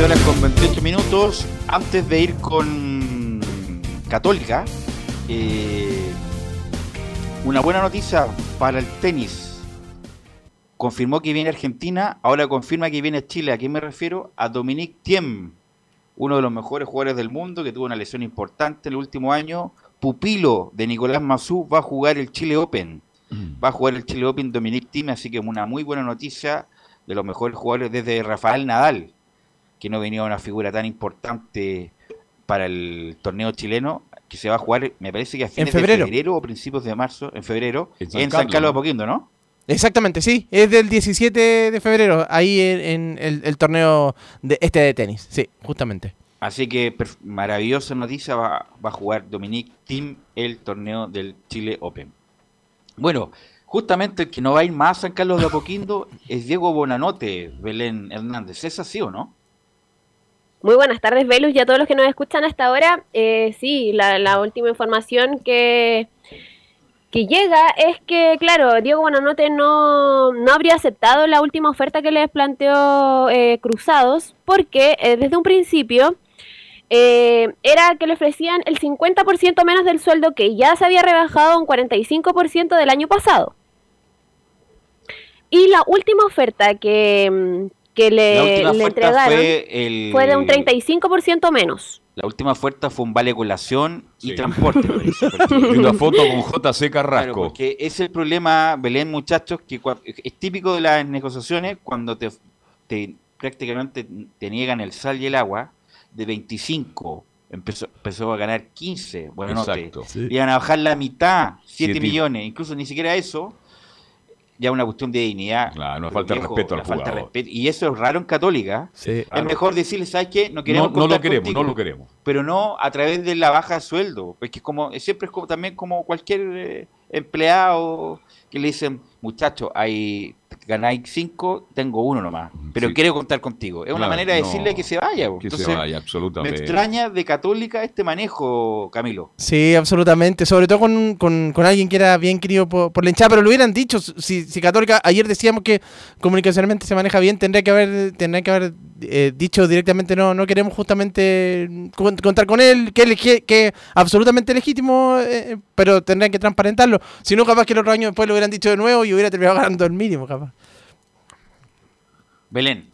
Speaker 8: 14 horas con 28 minutos. Antes de ir con Católica, eh, una buena noticia para el tenis. Confirmó que viene Argentina, ahora confirma que viene Chile. ¿A quién me refiero? A Dominique Thiem, uno de los mejores jugadores del mundo que tuvo una lesión importante el último año. Pupilo de Nicolás Mazú va a jugar el Chile Open. Va a jugar el Chile Open Dominique Thiem, así que es una muy buena noticia de los mejores jugadores desde Rafael Nadal que no venía una figura tan importante para el torneo chileno, que se va a jugar, me parece que a fines
Speaker 7: febrero.
Speaker 8: de febrero o principios de marzo, en febrero, en
Speaker 7: San
Speaker 8: San,
Speaker 7: Carlos,
Speaker 8: de Apoquindo, ¿no?
Speaker 7: Exactamente, sí. Es del 17 de febrero, ahí en, en el, el torneo de este de tenis. Sí, justamente.
Speaker 8: Así que maravillosa noticia, va, va a jugar Dominique Thiem el torneo del Chile Open. Bueno, justamente el que no va a ir más a San Carlos de Apoquindo *laughs* es Diego Bonanote, Belén Hernández. ¿Es así o no?
Speaker 5: Muy buenas tardes, Velus, y a todos los que nos escuchan hasta ahora. Eh, sí, la, última información que, que llega es que, claro, Diego Bonanote no, no habría aceptado la última oferta que les planteó eh, Cruzados, porque eh, desde un principio eh, era que le ofrecían el 50% menos del sueldo que ya se había rebajado un 45% del año pasado. Y la última oferta que, que le, le entregaron
Speaker 8: fue el-
Speaker 5: fue de un 35% menos.
Speaker 8: La última oferta fue un vale colación y transporte. *laughs*
Speaker 2: Y una foto con JC
Speaker 8: Claro,
Speaker 2: Carrasco.
Speaker 8: porque es el problema, Belén, muchachos, que es típico de las negociaciones cuando te, te- prácticamente te niegan el sal y el agua, de 25 empezó, empezó a ganar 15, bueno, no te,
Speaker 2: Exacto. Sí.
Speaker 8: iban a bajar la mitad, 7
Speaker 2: Siete.
Speaker 8: millones, incluso ni siquiera eso, ya una cuestión de dignidad.
Speaker 2: Claro, una falta de
Speaker 8: viejo,
Speaker 2: respeto al
Speaker 8: una falta de
Speaker 2: jugador.
Speaker 8: respeto. Y eso es raro en Católica.
Speaker 7: Sí.
Speaker 8: Es mejor decirle, ¿sabes qué? No queremos
Speaker 2: No, no lo queremos,
Speaker 8: contigo".
Speaker 2: no lo queremos.
Speaker 8: pero no a través de la baja de sueldo. Porque es como, siempre es como, también como cualquier eh, empleado que le dicen, muchacho, hay ganáis cinco, tengo uno nomás, pero
Speaker 2: Sí.
Speaker 8: quiero contar contigo. Es una
Speaker 2: Claro,
Speaker 8: manera de
Speaker 2: no,
Speaker 8: decirle que se vaya.
Speaker 2: Que se vaya,
Speaker 8: me
Speaker 2: absolutamente.
Speaker 8: extraña de Católica este manejo, Camilo.
Speaker 7: Sí, absolutamente. Sobre todo con, con- con alguien que era bien querido por, por la hinchada, pero lo hubieran dicho. Si, si Católica, ayer decíamos que comunicacionalmente se maneja bien, tendría que haber, tendría que haber eh, dicho directamente no, no queremos justamente con- contar con él, que, que es absolutamente legítimo, eh, pero tendrían que transparentarlo. Si no, capaz que el otro año después lo hubieran dicho de nuevo y hubiera terminado *laughs* ganando el mínimo, capaz.
Speaker 8: Belén.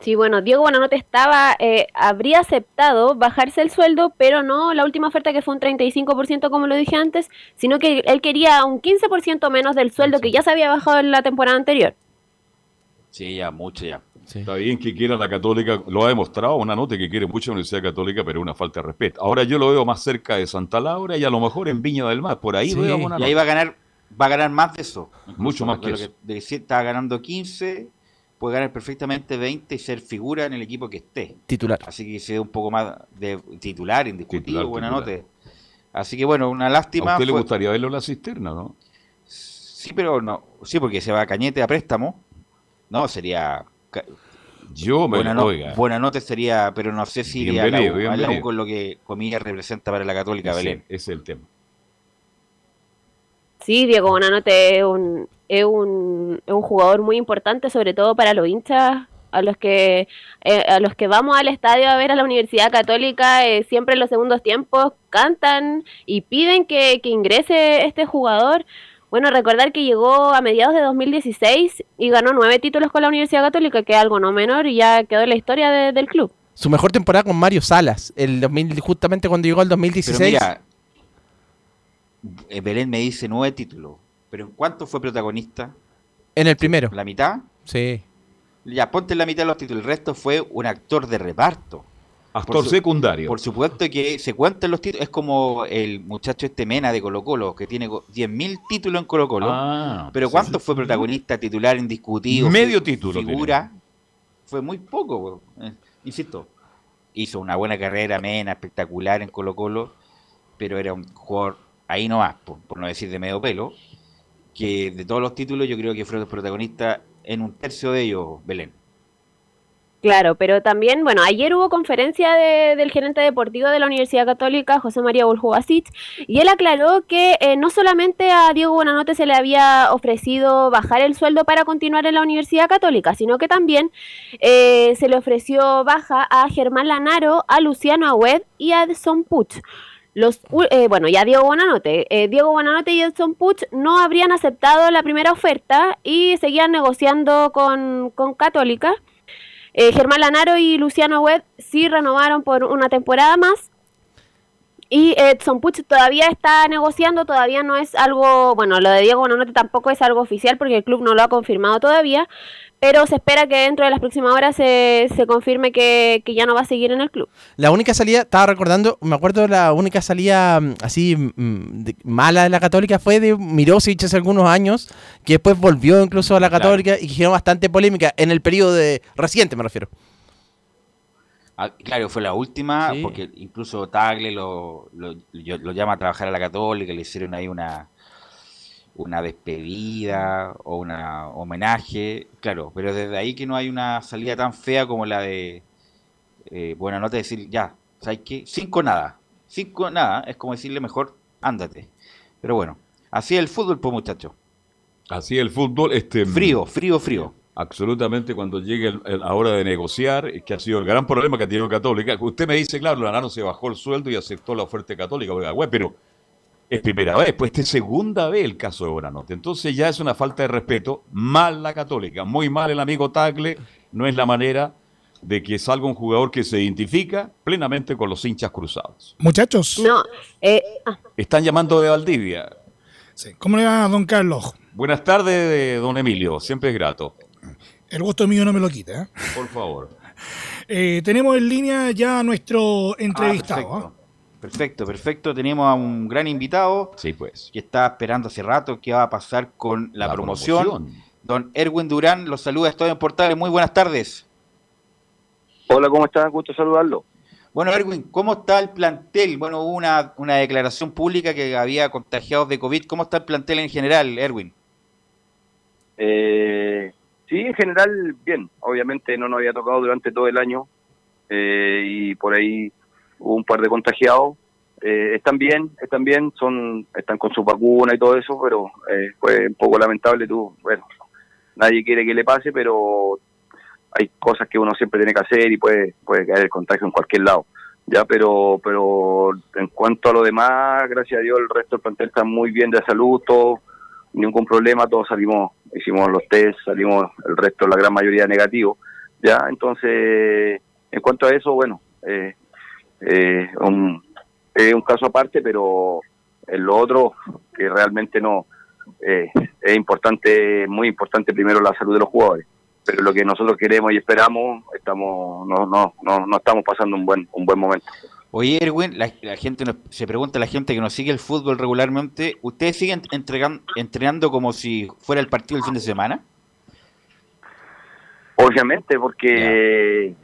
Speaker 5: Sí, bueno, Diego Bonanote estaba, eh, habría aceptado bajarse el sueldo, pero no la última oferta que fue un 35% como lo dije antes, sino que él quería un 15% menos del sueldo que ya se había bajado en la temporada anterior.
Speaker 8: Sí, ya, mucho ya.
Speaker 2: Está bien que quiera la Católica, lo ha demostrado, una nota que quiere mucho la Universidad Católica, pero es una falta de respeto. Ahora yo lo veo más cerca de Santa Laura y a lo mejor en Viña del Mar, por ahí
Speaker 8: Sí,
Speaker 2: veo a Bonanote.
Speaker 8: Y ahí va a ganar, va a ganar más de eso.
Speaker 2: Mucho más que
Speaker 8: lo
Speaker 2: eso.
Speaker 8: De si estaba ganando 15, puede ganar perfectamente 20 y ser figura en el equipo que esté.
Speaker 7: Titular.
Speaker 8: Así que se un poco más de titular, indiscutible,
Speaker 2: Titular,
Speaker 8: buena
Speaker 2: titular.
Speaker 8: nota. Así que bueno, una lástima.
Speaker 2: A usted le
Speaker 8: fue-
Speaker 2: gustaría verlo en la cisterna, ¿no?
Speaker 8: Sí, pero no. Sí, porque se va a Cañete a préstamo. No, sería.
Speaker 2: Yo me
Speaker 8: buena, no-
Speaker 2: oiga.
Speaker 8: buena nota sería, pero no sé si iría a la, U, con lo que comillas representa para la Católica
Speaker 2: Ese-
Speaker 8: Belén.
Speaker 2: ese es el tema.
Speaker 5: Sí, Diego Bonanote es un, es un, es un jugador muy importante, sobre todo para los hinchas, a los que eh, a los que vamos al estadio a ver a la Universidad Católica, eh, siempre en los segundos tiempos cantan y piden que, que ingrese este jugador. Bueno, recordar que llegó a mediados de 2016 y ganó nueve títulos con la Universidad Católica, que es algo no menor y ya quedó en la historia de- del club.
Speaker 7: Su mejor temporada con Mario Salas, el 2000, justamente cuando llegó el 2016.
Speaker 8: Pero mira, eh, Belén me dice nueve títulos. Pero ¿en cuánto fue protagonista?
Speaker 7: en el primero.
Speaker 8: ¿La mitad?
Speaker 7: Sí.
Speaker 8: Ya, ponte la mitad de los títulos. El resto fue un actor de reparto.
Speaker 2: Actor
Speaker 8: Por su-
Speaker 2: secundario.
Speaker 8: Por supuesto que se cuentan los títulos. Es como el muchacho este Mena de Colo Colo, que tiene go- 10.000 títulos en Colo Colo.
Speaker 2: Ah,
Speaker 8: pero ¿cuánto
Speaker 2: sí.
Speaker 8: fue protagonista, titular, indiscutido?
Speaker 2: Medio título
Speaker 8: Figura. Fue muy poco. po. Eh, insisto, hizo una buena carrera Mena, espectacular en Colo Colo, pero era un jugador ahí nomás, po, por no decir de medio pelo, que de todos los títulos yo creo que fue el protagonista en un tercio de ellos, Belén.
Speaker 5: Claro, pero también, bueno, ayer hubo conferencia de- del gerente deportivo de la Universidad Católica, José María Buljubasic, y él aclaró que eh, no solamente a Diego Bonanote se le había ofrecido bajar el sueldo para continuar en la Universidad Católica, sino que también eh, se le ofreció baja a Germán Lanaro, a Luciano Agüed y a Edson Puch. Los, eh, bueno, ya Diego Bonanote. Eh, Diego Bonanote y Edson Puch no habrían aceptado la primera oferta y seguían negociando con, con Católica. Eh, Germán Lanaro y Luciano Webb sí renovaron por una temporada más. Y Edson Puch todavía está negociando, todavía no es algo, bueno, lo de Diego Bonanote tampoco es algo oficial porque el club no lo ha confirmado todavía, pero se espera que dentro de las próximas horas se, se confirme que, que ya no va a seguir en el club.
Speaker 7: La única salida, estaba recordando, me acuerdo la única salida mm, así mm, de- mala de la Católica fue de Mirosic hace algunos años, que después volvió incluso a la Católica y que generó bastante polémica en el periodo de reciente, me refiero.
Speaker 8: Ah, claro, fue la última,
Speaker 7: Sí.
Speaker 8: porque incluso Tagle lo, lo llama a trabajar a la Católica, le hicieron ahí una una despedida o una homenaje, claro, pero desde ahí que no hay una salida tan fea como la de eh, buena nota decir ya, ¿sabes qué? Cinco nada, cinco nada, es como decirle mejor, ándate. Pero bueno, así es el fútbol, pues muchacho.
Speaker 2: Así es el fútbol, este
Speaker 8: Frío, frío, frío.
Speaker 2: Absolutamente, cuando llegue la hora de negociar, que ha sido el gran problema que ha tenido Católica. Usted me dice, claro, Lanaro se bajó el sueldo y aceptó la oferta Católica, pero es primera vez, pues este es segunda vez el caso de Bonanote. Entonces ya es una falta de respeto. Mal la Católica, muy mal el amigo Tagle. No es la manera de que salga un jugador que se identifica plenamente con los hinchas cruzados.
Speaker 1: Muchachos,
Speaker 5: No, eh, ah,
Speaker 2: Están llamando de Valdivia.
Speaker 1: ¿cómo le va, don Carlos?
Speaker 2: Buenas tardes, don Emilio. Siempre es grato.
Speaker 1: El gusto mío no me lo quita. ¿eh?
Speaker 2: Por favor. *laughs*
Speaker 1: Eh, tenemos en línea ya a nuestro entrevistado. ¿ah?
Speaker 8: Perfecto, perfecto. Tenemos a un gran invitado.
Speaker 2: Sí, pues.
Speaker 8: Que está esperando hace rato qué va a pasar con la,
Speaker 2: La
Speaker 8: promoción.
Speaker 2: promoción.
Speaker 8: Don Erwin Durán los saluda Estoy en Portales. Muy buenas tardes.
Speaker 17: Hola, ¿cómo están? Gusto saludarlo.
Speaker 8: Bueno, Erwin, ¿cómo está el plantel? Bueno, hubo una, una declaración pública que había contagiados de COVID. ¿Cómo está el plantel en general, Erwin?
Speaker 17: Eh, sí, en general, bien. Obviamente no nos había tocado durante todo el año eh, y por ahí hubo un par de contagiados. Eh, están bien, están bien, son, están con su vacuna y todo eso, pero eh, fue un poco lamentable. Tú, bueno, nadie quiere que le pase, pero hay cosas que uno siempre tiene que hacer y puede, puede caer el contagio en cualquier lado. Ya, pero, pero en cuanto a lo demás, gracias a Dios, el resto del plantel está muy bien de salud, todo, ningún problema, todos salimos, hicimos los test, salimos el resto, la gran mayoría negativo. Ya, entonces, en cuanto a eso, bueno, eh, eh, un, es un caso aparte, pero en lo otro, que realmente no, eh, es importante, muy importante primero la salud de los jugadores. Pero lo que nosotros queremos y esperamos, estamos, no, no, no, no estamos pasando un buen, un buen momento.
Speaker 8: Oye, Erwin, la, la gente nos- se pregunta, la gente que nos sigue el fútbol regularmente, ¿ustedes siguen entregan- entrenando como si fuera el partido del fin de semana?
Speaker 17: Obviamente, porque,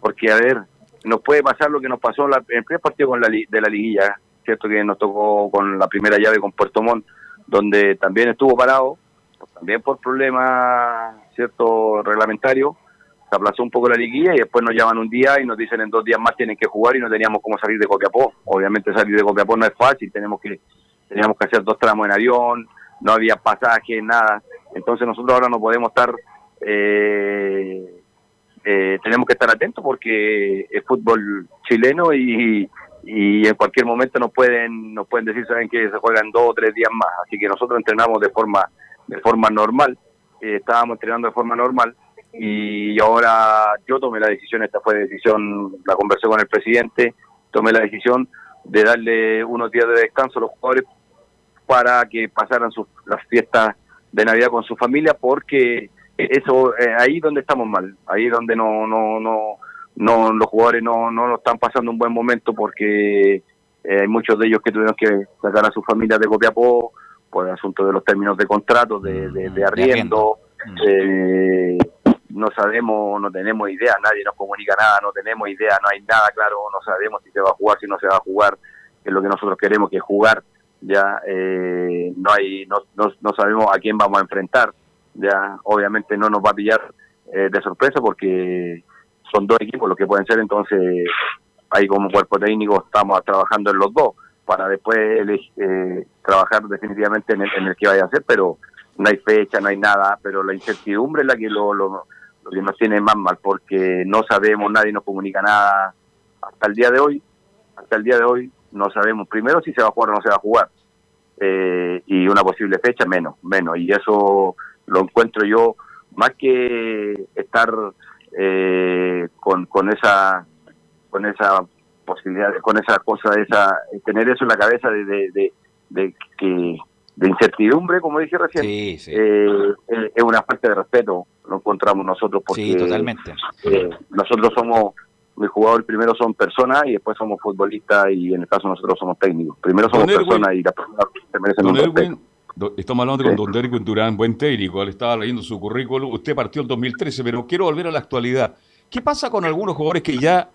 Speaker 17: porque a ver, nos puede pasar lo que nos pasó en, la- en el primer partido con la, de la liguilla, cierto que nos tocó con la primera llave con Puerto Montt, donde también estuvo parado, también por problemas cierto reglamentarios, se aplazó un poco la liguilla y después nos llaman un día y nos dicen en dos días más tienen que jugar y no teníamos cómo salir de Copiapó. Obviamente salir de Copiapó no es fácil, tenemos que teníamos que hacer dos tramos en avión, no había pasaje, nada. Entonces nosotros ahora no podemos estar, eh, eh, tenemos que estar atentos porque es fútbol chileno y, y en cualquier momento nos pueden nos pueden decir saben que se juegan dos o tres días más. Así que nosotros entrenamos de forma de forma normal, eh, estábamos entrenando de forma normal y ahora yo tomé la decisión, esta fue decisión, la conversé con el presidente, tomé la decisión de darle unos días de descanso a los jugadores para que pasaran sus, las fiestas de Navidad con su familia, porque eso eh, ahí donde estamos mal, ahí donde no no no no los jugadores no no lo están pasando un buen momento porque eh, hay muchos de ellos que tuvieron que sacar a sus familias de Copiapó por el asunto de los términos de contratos, de, de, de arriendo, eh, no sabemos, no tenemos idea, nadie nos comunica nada, no tenemos idea, no hay nada claro, no sabemos si se va a jugar, si no se va a jugar, que es lo que nosotros queremos, que es jugar, ya eh, no hay, no, no, no sabemos a quién vamos a enfrentar, ya obviamente no nos va a pillar eh, de sorpresa porque son dos equipos los que pueden ser, entonces ahí como cuerpo técnico estamos trabajando en los dos para después eh, trabajar definitivamente en el, en el que vaya a ser, pero no hay fecha, no hay nada, pero la incertidumbre es la que lo, lo, lo que nos tiene más mal, porque no sabemos, nadie nos comunica nada hasta el día de hoy, hasta el día de hoy no sabemos primero si se va a jugar o no se va a jugar, eh, y una posible fecha menos, menos, y eso lo encuentro yo más que estar eh, con, con esa con esa posibilidad, con esa cosa, esa tener eso en la cabeza de, de, de, de que de incertidumbre, como dije recién,
Speaker 8: Sí, sí.
Speaker 17: eh, es es una falta de respeto, lo encontramos nosotros porque
Speaker 8: Sí, totalmente.
Speaker 17: eh, nosotros somos, mis jugadores primero son personas y después somos futbolistas y en el caso nosotros somos técnicos. Primero somos
Speaker 2: Don Erwin.
Speaker 17: personas y las personas se merecen
Speaker 2: Don
Speaker 17: un respeto.
Speaker 2: Estamos hablando con Don Erwin Durán, buen técnico. Le estaba leyendo su currículum. Usted partió en 2013, pero quiero volver a la actualidad. ¿Qué pasa con algunos jugadores que ya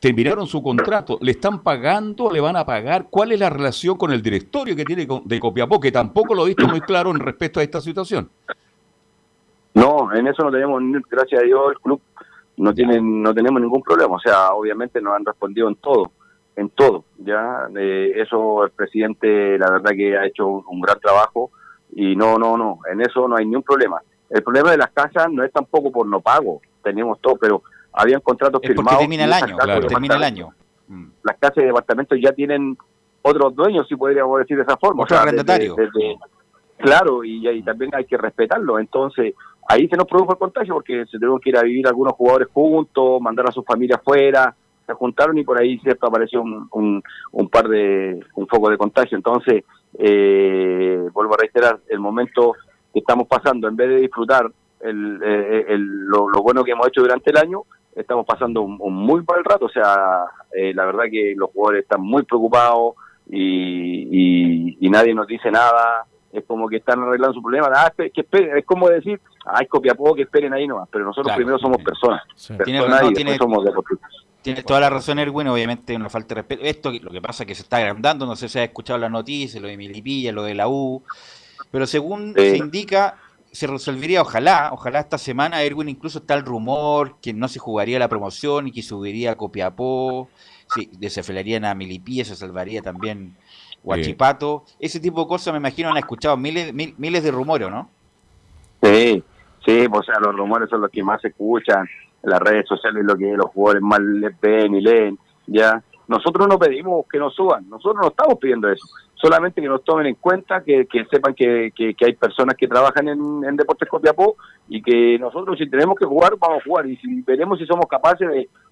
Speaker 2: terminaron su contrato? ¿Le están pagando? ¿Le van a pagar? ¿Cuál es la relación con el directorio que tiene de Copiapó? Que tampoco lo he visto muy claro en respecto a esta situación.
Speaker 17: No, en eso no tenemos, gracias a Dios, el club no tienen, no tenemos ningún problema. O sea, obviamente nos han respondido en todo, en todo. Ya, Eh, eso el presidente, la verdad que ha hecho un, un gran trabajo y no, no, no, en eso no hay ningún problema. El problema de las casas no es tampoco por no pago, tenemos todo, pero habían contratos
Speaker 8: Es
Speaker 17: firmados.
Speaker 8: termina el
Speaker 17: y
Speaker 8: año, claro, termina el año.
Speaker 17: Las casas de departamentos ya tienen otros dueños, si podríamos decir de esa forma.
Speaker 8: Otro
Speaker 17: desde- desde- claro, y, y también hay que respetarlo. Entonces, ahí se nos produjo el contagio porque se tuvieron que ir a vivir algunos jugadores juntos, mandar a sus familias fuera, se juntaron y por ahí cierto apareció un, un, un par de un foco de contagio. Entonces, eh, vuelvo a reiterar, el momento que estamos pasando, en vez de disfrutar el, eh, el- lo, lo bueno que hemos hecho durante el año, estamos pasando un, un muy mal rato. O sea, eh, la verdad que los jugadores están muy preocupados y, y, y nadie nos dice nada. Es como que están arreglando su problema. Ah, que esperen. Es como decir, ah, es Copiapó, que esperen ahí nomás. Pero nosotros
Speaker 8: Claro.
Speaker 17: primero somos personas.
Speaker 8: Tiene
Speaker 17: Personas y
Speaker 8: tiene-
Speaker 17: después somos deportistas.
Speaker 8: Tienes toda la razón, Erwin. Obviamente, una falta de respeto. Esto, lo que pasa es que se está agrandando. No sé si has escuchado las noticias, lo de Milipilla, lo de la U. Pero según
Speaker 17: Sí.
Speaker 8: se indica, se resolvería, ojalá, ojalá esta semana, Erwin, incluso está el rumor que no se jugaría la promoción y que subiría a Copiapó. Sí, desafiliarían a Milipilla, se salvaría también Huachipato. Ese tipo de cosas, me imagino, han escuchado miles, mil- miles de rumores, ¿no?
Speaker 17: Sí, sí, pues, o sea, los rumores son los que más se escuchan, las redes sociales lo que los jugadores más les ven y leen, ya. Nosotros no pedimos que nos suban, nosotros no estamos pidiendo eso, solamente que nos tomen en cuenta, que, que sepan que, que, hay personas que trabajan en, en Deportes Copiapó y que nosotros si tenemos que jugar, vamos a jugar y si veremos si somos capaces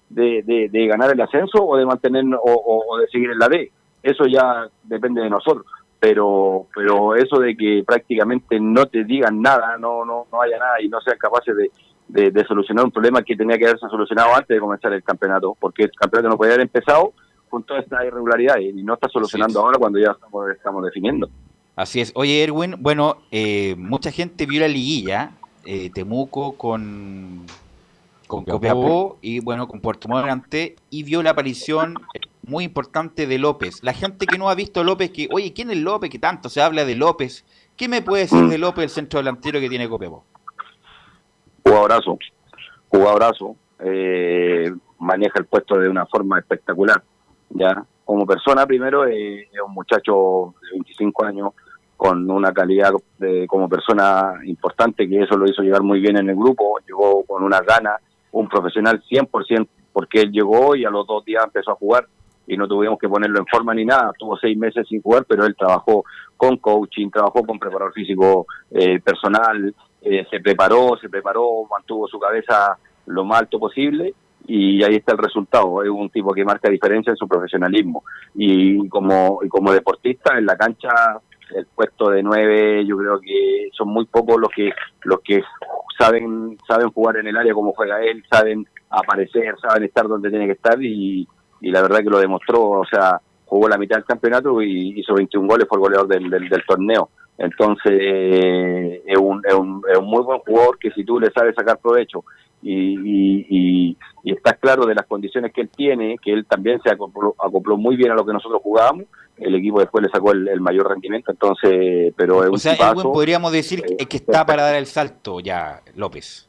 Speaker 17: de, de, de- ganar el ascenso o de mantenernos o, o- de seguir en la B. Eso ya depende de nosotros pero pero eso de que prácticamente no te digan nada, no no no haya nada y no sean capaces de, de, de solucionar un problema que tenía que haberse solucionado antes de comenzar el campeonato, porque el campeonato no podía haber empezado con toda esta irregularidad y no está solucionando ahora cuando ya estamos, estamos definiendo.
Speaker 8: Así es. Oye, Erwin, bueno, eh, mucha gente vio la liguilla, eh, Temuco con, con
Speaker 2: Copiapó.
Speaker 8: Y bueno, con Puerto Montt delante, y vio la aparición muy importante de López. La gente que no ha visto a López, que, oye, ¿quién es López? Que tanto se habla de López. ¿Qué me puede decir de López, el centro delantero que tiene Copiapó?
Speaker 17: Jugadorazo, jugadorazo, eh, maneja el puesto de una forma espectacular, ya. Como persona, primero, eh, es un muchacho de 25 años con una calidad de, como persona importante, que eso lo hizo llegar muy bien en el grupo, llegó con una gana, un profesional 100%, porque él llegó y a los dos días empezó a jugar y no tuvimos que ponerlo en forma ni nada, tuvo seis meses sin jugar, pero él trabajó con coaching, trabajó con preparador físico eh, personal, eh, se preparó, se preparó, mantuvo su cabeza lo más alto posible y ahí está el resultado. Es un tipo que marca diferencia en su profesionalismo y como y como deportista en la cancha el puesto de nueve yo creo que son muy pocos los que los que saben saben jugar en el área como juega él, saben aparecer, saben estar donde tiene que estar y, la verdad que lo demostró, o sea, jugó la mitad del campeonato y hizo 21 goles, el goleador del, del torneo. Entonces, eh, es, un, es, un, es un muy buen jugador que si tú le sabes sacar provecho y, y, y, y estás claro de las condiciones que él tiene, que él también se acopló, acopló muy bien a lo que nosotros jugábamos, el equipo después le sacó el, el mayor rendimiento, entonces, pero es
Speaker 8: O
Speaker 17: un
Speaker 8: sea,
Speaker 17: tipazo.
Speaker 8: Podríamos decir que, que está para dar el salto ya, López.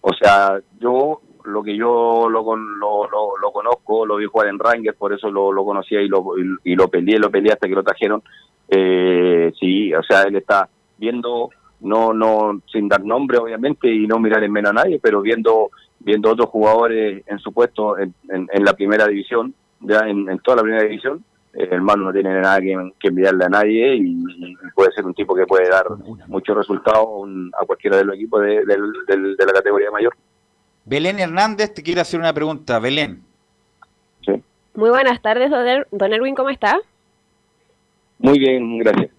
Speaker 17: O sea, yo lo que yo lo, con- lo, lo, lo conozco, lo vi jugar en Rangers, por eso lo, lo conocía y lo, y, y lo peleé, lo peleé hasta que lo trajeron. Eh, sí, o sea, él está viendo, no no sin dar nombre obviamente y no mirar en menos a nadie, pero viendo viendo otros jugadores en su puesto en, en, en la primera división, ya en, en toda la primera división, eh, el Manu no tiene nada que, que envidiarle a nadie y, y puede ser un tipo que puede dar muchos resultados a cualquiera de los equipos de, de la categoría mayor.
Speaker 8: Belén Hernández te quiere hacer una pregunta. Belén.
Speaker 5: Muy buenas tardes, don Er- don Erwin, ¿cómo está?
Speaker 17: Muy bien, gracias.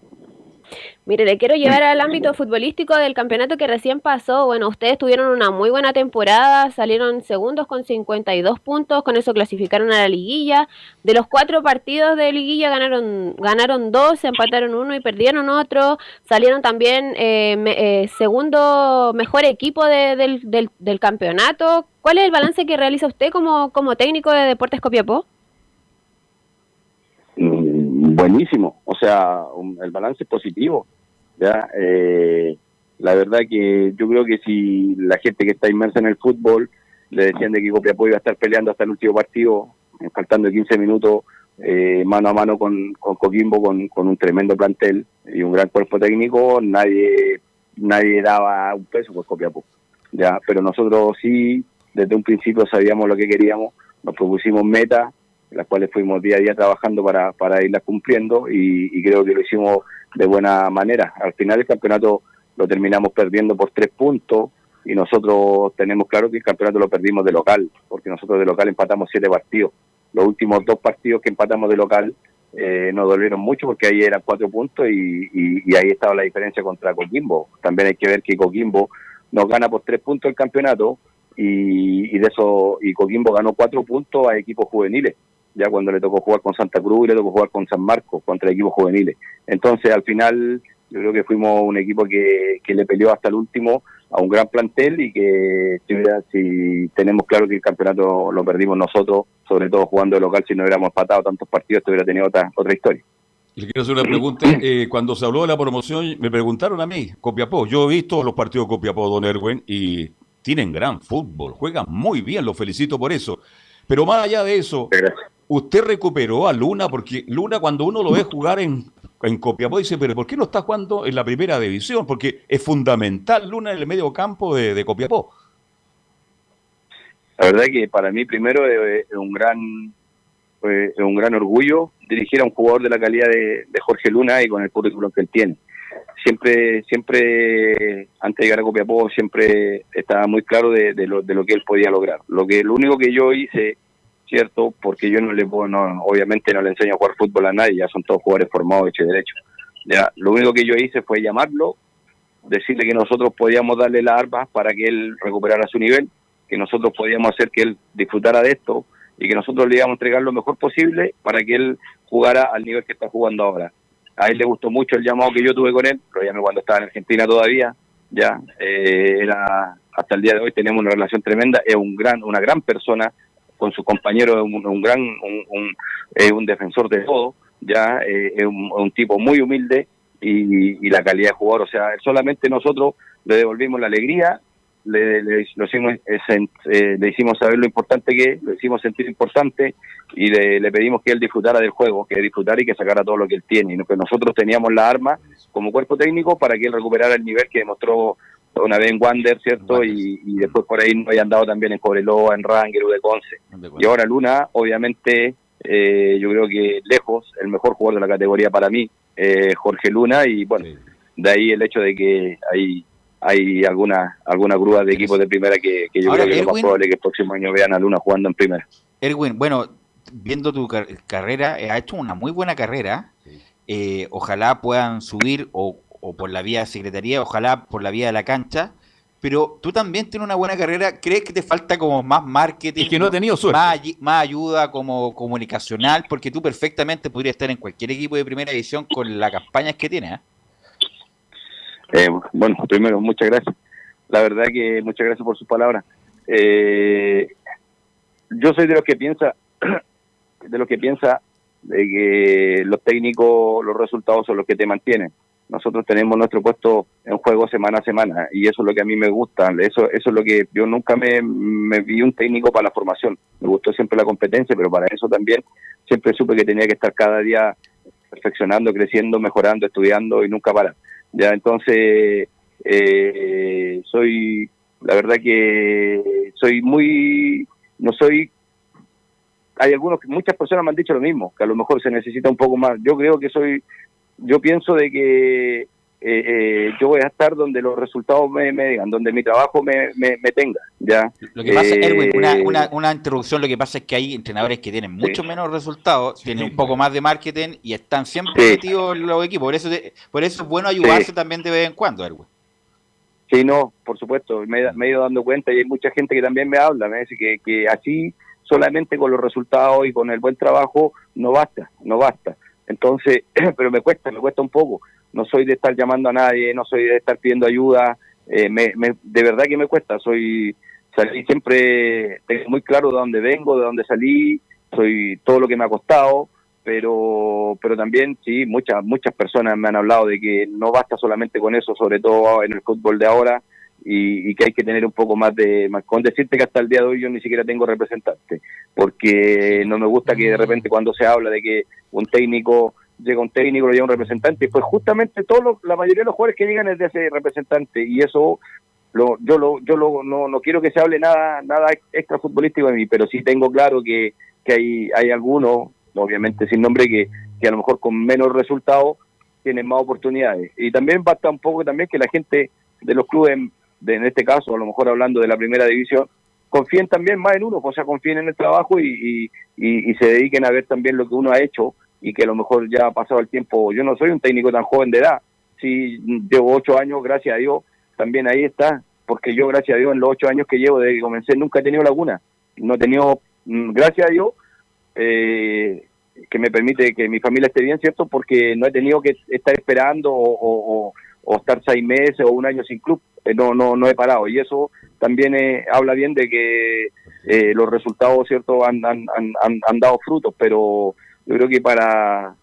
Speaker 5: Mire, le quiero llevar al ámbito futbolístico del campeonato que recién pasó. Bueno, ustedes tuvieron una muy buena temporada, salieron segundos con 52 puntos, con eso clasificaron a la liguilla. De los cuatro partidos de liguilla ganaron, ganaron dos, empataron uno y perdieron otro. Salieron también eh, me- eh, segundo mejor equipo de- del, del- del campeonato. ¿Cuál es el balance que realiza usted como, como técnico de Deportes Copiapó?
Speaker 17: Buenísimo, o sea, un- el balance es positivo. Eh, la verdad que yo creo que si la gente que está inmersa en el fútbol le decían de que Copiapó iba a estar peleando hasta el último partido, eh, faltando 15 minutos, eh, mano a mano con, Coquimbo, con, con un tremendo plantel y un gran cuerpo técnico, nadie nadie daba un peso por Copiapó. ¿ya? Pero nosotros sí, desde un principio sabíamos lo que queríamos, nos propusimos metas, las cuales fuimos día a día trabajando para, para irlas cumpliendo y, creo que lo hicimos de buena manera. Al final el campeonato lo terminamos perdiendo por tres puntos y nosotros tenemos claro que el campeonato lo perdimos de local, porque nosotros de local empatamos siete partidos. Los últimos dos partidos que empatamos de local eh, nos dolieron mucho porque ahí eran cuatro puntos y ahí estaba la diferencia contra Coquimbo. También hay que ver que Coquimbo nos gana por tres puntos el campeonato y, y de eso y Coquimbo ganó cuatro puntos a equipos juveniles ya cuando le tocó jugar con Santa Cruz y le tocó jugar con San Marcos contra equipos juveniles. Entonces, al final, yo creo que fuimos un equipo que, que le peleó hasta el último a un gran plantel y que si, si tenemos claro que el campeonato lo perdimos nosotros, sobre todo jugando de local, si no hubiéramos empatado tantos partidos, esto hubiera tenido otra, otra historia.
Speaker 2: Le quiero hacer una pregunta. Eh, cuando se habló de la promoción, me preguntaron a mí, Copiapó. Yo he visto los partidos de Copiapó, don Erwin, y tienen gran fútbol. Juegan muy bien, los felicito por eso. Pero más allá de eso, usted recuperó a Luna, porque Luna cuando uno lo ve jugar en, en Copiapó dice, pero ¿por qué no está jugando en la primera división? Porque es fundamental Luna en el medio campo de, de Copiapó.
Speaker 17: La verdad que para mí primero es, un gran es un gran orgullo dirigir a un jugador de la calidad de, de Jorge Luna y con el currículum que él tiene. Siempre, siempre antes de llegar a Copiapó, siempre estaba muy claro de, lo, de lo que él podía lograr. Lo que lo único que yo hice, cierto, porque yo no le puedo, obviamente no le enseño a jugar fútbol a nadie, ya son todos jugadores formados hechos y derechos. Ya, lo único que yo hice fue llamarlo, decirle que nosotros podíamos darle las armas para que él recuperara su nivel, que nosotros podíamos hacer que él disfrutara de esto y que nosotros le íbamos a entregar lo mejor posible para que él jugara al nivel que está jugando ahora. A él le gustó mucho el llamado que yo tuve con él, lo llamé cuando estaba en Argentina todavía, ya eh, hasta el día de hoy tenemos una relación tremenda, es un gran, una gran persona con sus compañeros, un, un gran, un, un, defensor de todo, ya eh, es un, tipo muy humilde y, y la calidad de jugador, o sea, solamente nosotros le devolvimos la alegría, le, le- lo hicimos, eh, eh, le hicimos saber lo importante que es, lo hicimos sentir importante y le, le pedimos que él disfrutara del juego, que disfrutara y que sacara todo lo que él tiene. Y que nosotros teníamos la arma como cuerpo técnico para que él recuperara el nivel que demostró una vez en Wander, ¿cierto? Y, y después por ahí no hayan dado también en Cobreloa, en Ranger, de Conce. Y ahora Luna, obviamente, eh, yo creo que lejos, el mejor jugador de la categoría para mí, eh, Jorge Luna, y bueno, de ahí el hecho de que hay hay alguna alguna grúa de equipos de primera que, que yo
Speaker 8: Ahora,
Speaker 17: creo que lo más
Speaker 8: Erwin-
Speaker 17: probable es que el próximo año vean a Luna jugando en primera.
Speaker 8: Erwin, bueno, viendo tu car- carrera, eh, ha hecho una muy buena carrera. Eh, ojalá puedan subir o, o por la vía de secretaría, ojalá por la vía de la cancha. Pero tú también tienes una buena carrera. ¿Crees que te falta como más marketing?
Speaker 2: Es que no ha tenido suerte.
Speaker 8: Más ayuda como comunicacional, porque tú perfectamente podrías estar en cualquier equipo de primera división con las campañas que tienes. ¿eh?
Speaker 17: Eh, bueno, primero, muchas gracias. La verdad que muchas gracias por sus palabras. Eh, yo soy de los que piensa, *clears throat* de los que piensa de que los técnicos, los resultados son los que te mantienen. Nosotros tenemos nuestro puesto en juego semana a semana y eso es lo que a mí me gusta. Eso, eso es lo que yo nunca me, me vi un técnico para la formación. Me gustó siempre la competencia, pero para eso también siempre supe que tenía que estar cada día perfeccionando, creciendo, mejorando, estudiando y nunca parar. Ya entonces eh, soy, la verdad que soy muy, no soy, hay algunos, que muchas personas me han dicho lo mismo, que a lo mejor se necesita un poco más. Yo creo que soy, yo pienso de que eh, eh, yo voy a estar donde los resultados me, me digan, donde mi trabajo me, me, me tenga. ¿ya?
Speaker 8: Lo que pasa,
Speaker 17: Eh,
Speaker 8: Erwin, una, una, una introducción, lo que pasa es que hay entrenadores que tienen mucho menos resultados, tienen un poco más de marketing y están siempre
Speaker 17: Sí.
Speaker 8: metidos en los equipos. Por eso, te- por eso es bueno ayudarse también de vez en cuando, Erwin.
Speaker 17: Sí, no, por supuesto, me, me he ido dando cuenta y hay mucha gente que también me habla, me dice que, que así solamente con los resultados y con el buen trabajo no basta, no basta. Entonces, *clears throat* pero me cuesta, me cuesta un poco. No soy de estar llamando a nadie, no soy de estar pidiendo ayuda, eh, me, me- de verdad que me cuesta. Soy salí siempre, tengo muy claro de dónde vengo, de dónde salí, soy todo lo que me ha costado, pero pero también sí, muchas muchas personas me han hablado de que no basta solamente con eso, sobre todo en el fútbol de ahora, y, y que hay que tener un poco más de más con decirte que hasta el día de hoy yo ni siquiera tengo representante, porque no me gusta que de repente cuando se habla de que un técnico llega un técnico, lo un representante, pues justamente todos los- la mayoría de los jugadores que llegan es de ese representante y eso lo, yo lo, yo lo, no, no quiero que se hable nada nada extra futbolístico de mí, pero sí tengo claro que, que hay, hay algunos, obviamente sin nombre, que, que a lo mejor con menos resultados tienen más oportunidades. Y también basta un poco también que la gente de los clubes, de, en este caso, a lo mejor hablando de la primera división, confíen también más en uno, o sea, confíen en el trabajo y- y se dediquen a ver también lo que uno ha hecho y que a lo mejor ya ha pasado el tiempo. Yo no soy un técnico tan joven de edad, sí llevo ocho años, gracias a Dios, también ahí está, porque yo, gracias a Dios, en los ocho años que llevo desde que comencé, nunca he tenido laguna. No he tenido, mm, gracias a Dios, eh, que me permite que mi familia esté bien, ¿cierto? Porque no he tenido que estar esperando o, estar seis meses o un año sin club. Eh, no, no, no he parado. Y eso también eh, habla bien de que eh, los resultados, ¿cierto?, han, han, han- han dado frutos. Pero yo creo que para,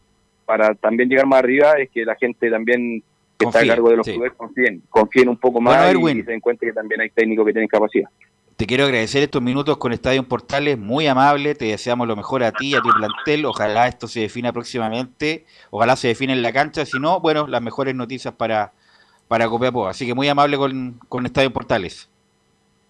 Speaker 17: para también llegar más arriba es que la gente también que está a cargo de los
Speaker 8: sí.
Speaker 17: clubes confíen, confíen un poco más
Speaker 8: Bueno,
Speaker 17: y-
Speaker 8: Erwin.
Speaker 17: y se den cuenta que también hay técnicos que tienen capacidad.
Speaker 8: Te quiero agradecer estos minutos con Estadio Portales, muy amable, te deseamos lo mejor a ti a tu plantel, ojalá esto se defina próximamente, ojalá se define en la cancha, si no, bueno, las mejores noticias para, para Copiapó, así que muy amable con, con Estadio Portales.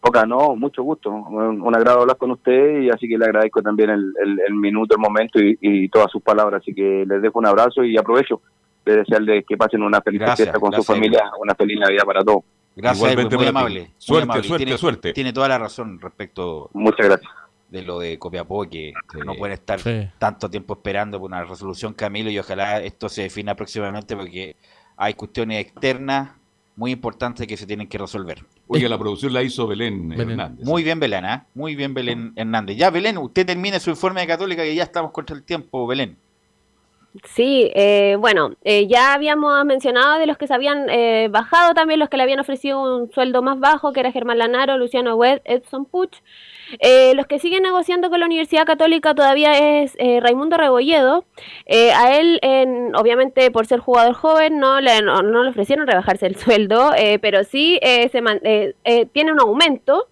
Speaker 17: Oca, no, mucho gusto. Un, un agrado hablar con usted y así que le agradezco también el, el- el minuto, el momento y, y todas sus palabras. Así que les dejo un abrazo y aprovecho de desearles que pasen una feliz
Speaker 8: Gracias,
Speaker 17: fiesta con
Speaker 8: gracias,
Speaker 17: su familia, una feliz Navidad para todos.
Speaker 8: Gracias,
Speaker 2: Igualmente
Speaker 8: muy amable. muy
Speaker 2: Suerte,
Speaker 8: amable.
Speaker 2: suerte,
Speaker 8: tiene,
Speaker 2: suerte.
Speaker 8: Tiene toda la razón respecto
Speaker 17: Muchas gracias.
Speaker 8: de lo de Copiapó, que no pueden estar tanto tiempo esperando por una resolución, Camilo, y ojalá esto se defina próximamente porque hay cuestiones externas muy importantes que se tienen que resolver.
Speaker 2: Oye, la producción la hizo Belén, Hernández.
Speaker 8: Muy bien, Belén, ¿ah? Muy bien, Belén Hernández. Ya, Belén, usted termine su informe de Católica, que ya estamos contra el tiempo, Belén.
Speaker 5: Sí, eh, bueno, eh, ya habíamos mencionado de los que se habían eh, bajado también, los que le habían ofrecido un sueldo más bajo, que era Germán Lanaro, Luciano Wed, Edson Puch. Eh, los que siguen negociando con la Universidad Católica todavía es eh, Raimundo Rebolledo. Eh, a él, en- obviamente, por ser jugador joven, no le, no, no le ofrecieron rebajarse el *laughs* sueldo, eh, pero sí eh, se man- eh, tiene un aumento.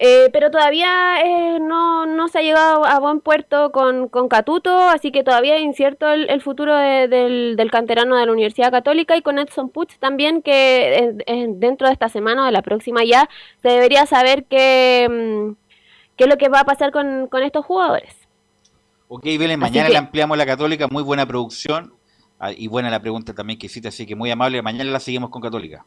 Speaker 5: Eh, pero todavía eh, no, no se ha llegado a buen puerto con, con Catuto, así que todavía es incierto el, el futuro de- del, del canterano de la Universidad Católica y con Edson Puch también, que eh, eh, dentro de esta semana o de la próxima ya se debería saber qué, mm, qué es lo que va a pasar con, con estos jugadores.
Speaker 8: Ok, Belén, mañana
Speaker 5: que-
Speaker 8: le ampliamos la Católica, muy buena producción. ah, y buena la pregunta también que hiciste, así que muy amable. Mañana la seguimos con Católica.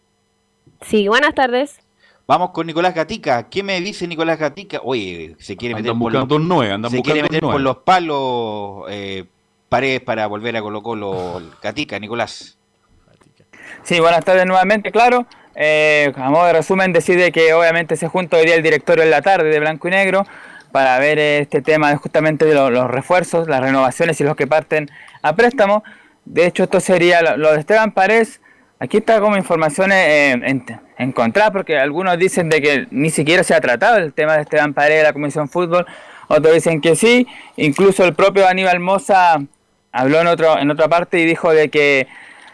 Speaker 5: Sí, buenas tardes.
Speaker 8: Vamos con Nicolás Gatica. ¿Qué me dice Nicolás Gatica? Oye, se quiere meter
Speaker 2: Andan
Speaker 8: por
Speaker 2: buscando
Speaker 8: los,
Speaker 2: nueve, andan
Speaker 8: se
Speaker 2: buscando
Speaker 8: quiere meter por los palos eh, paredes para volver a Colo Colo Gatica, Nicolás.
Speaker 3: Sí, buenas tardes nuevamente, claro. Eh, a modo de resumen, decide que obviamente se junta hoy día el directorio en la tarde de Blanco y Negro para ver este tema de justamente de lo- los refuerzos, las renovaciones y los que parten a préstamo. De hecho, esto sería lo, lo de Esteban Paredes. Aquí está como informaciones eh, en, encontradas, porque algunos dicen de que ni siquiera se ha tratado el tema de Esteban Paredes de la Comisión Fútbol, otros dicen que sí. Incluso el propio Aníbal Moza habló en, otro, en otra parte y dijo de que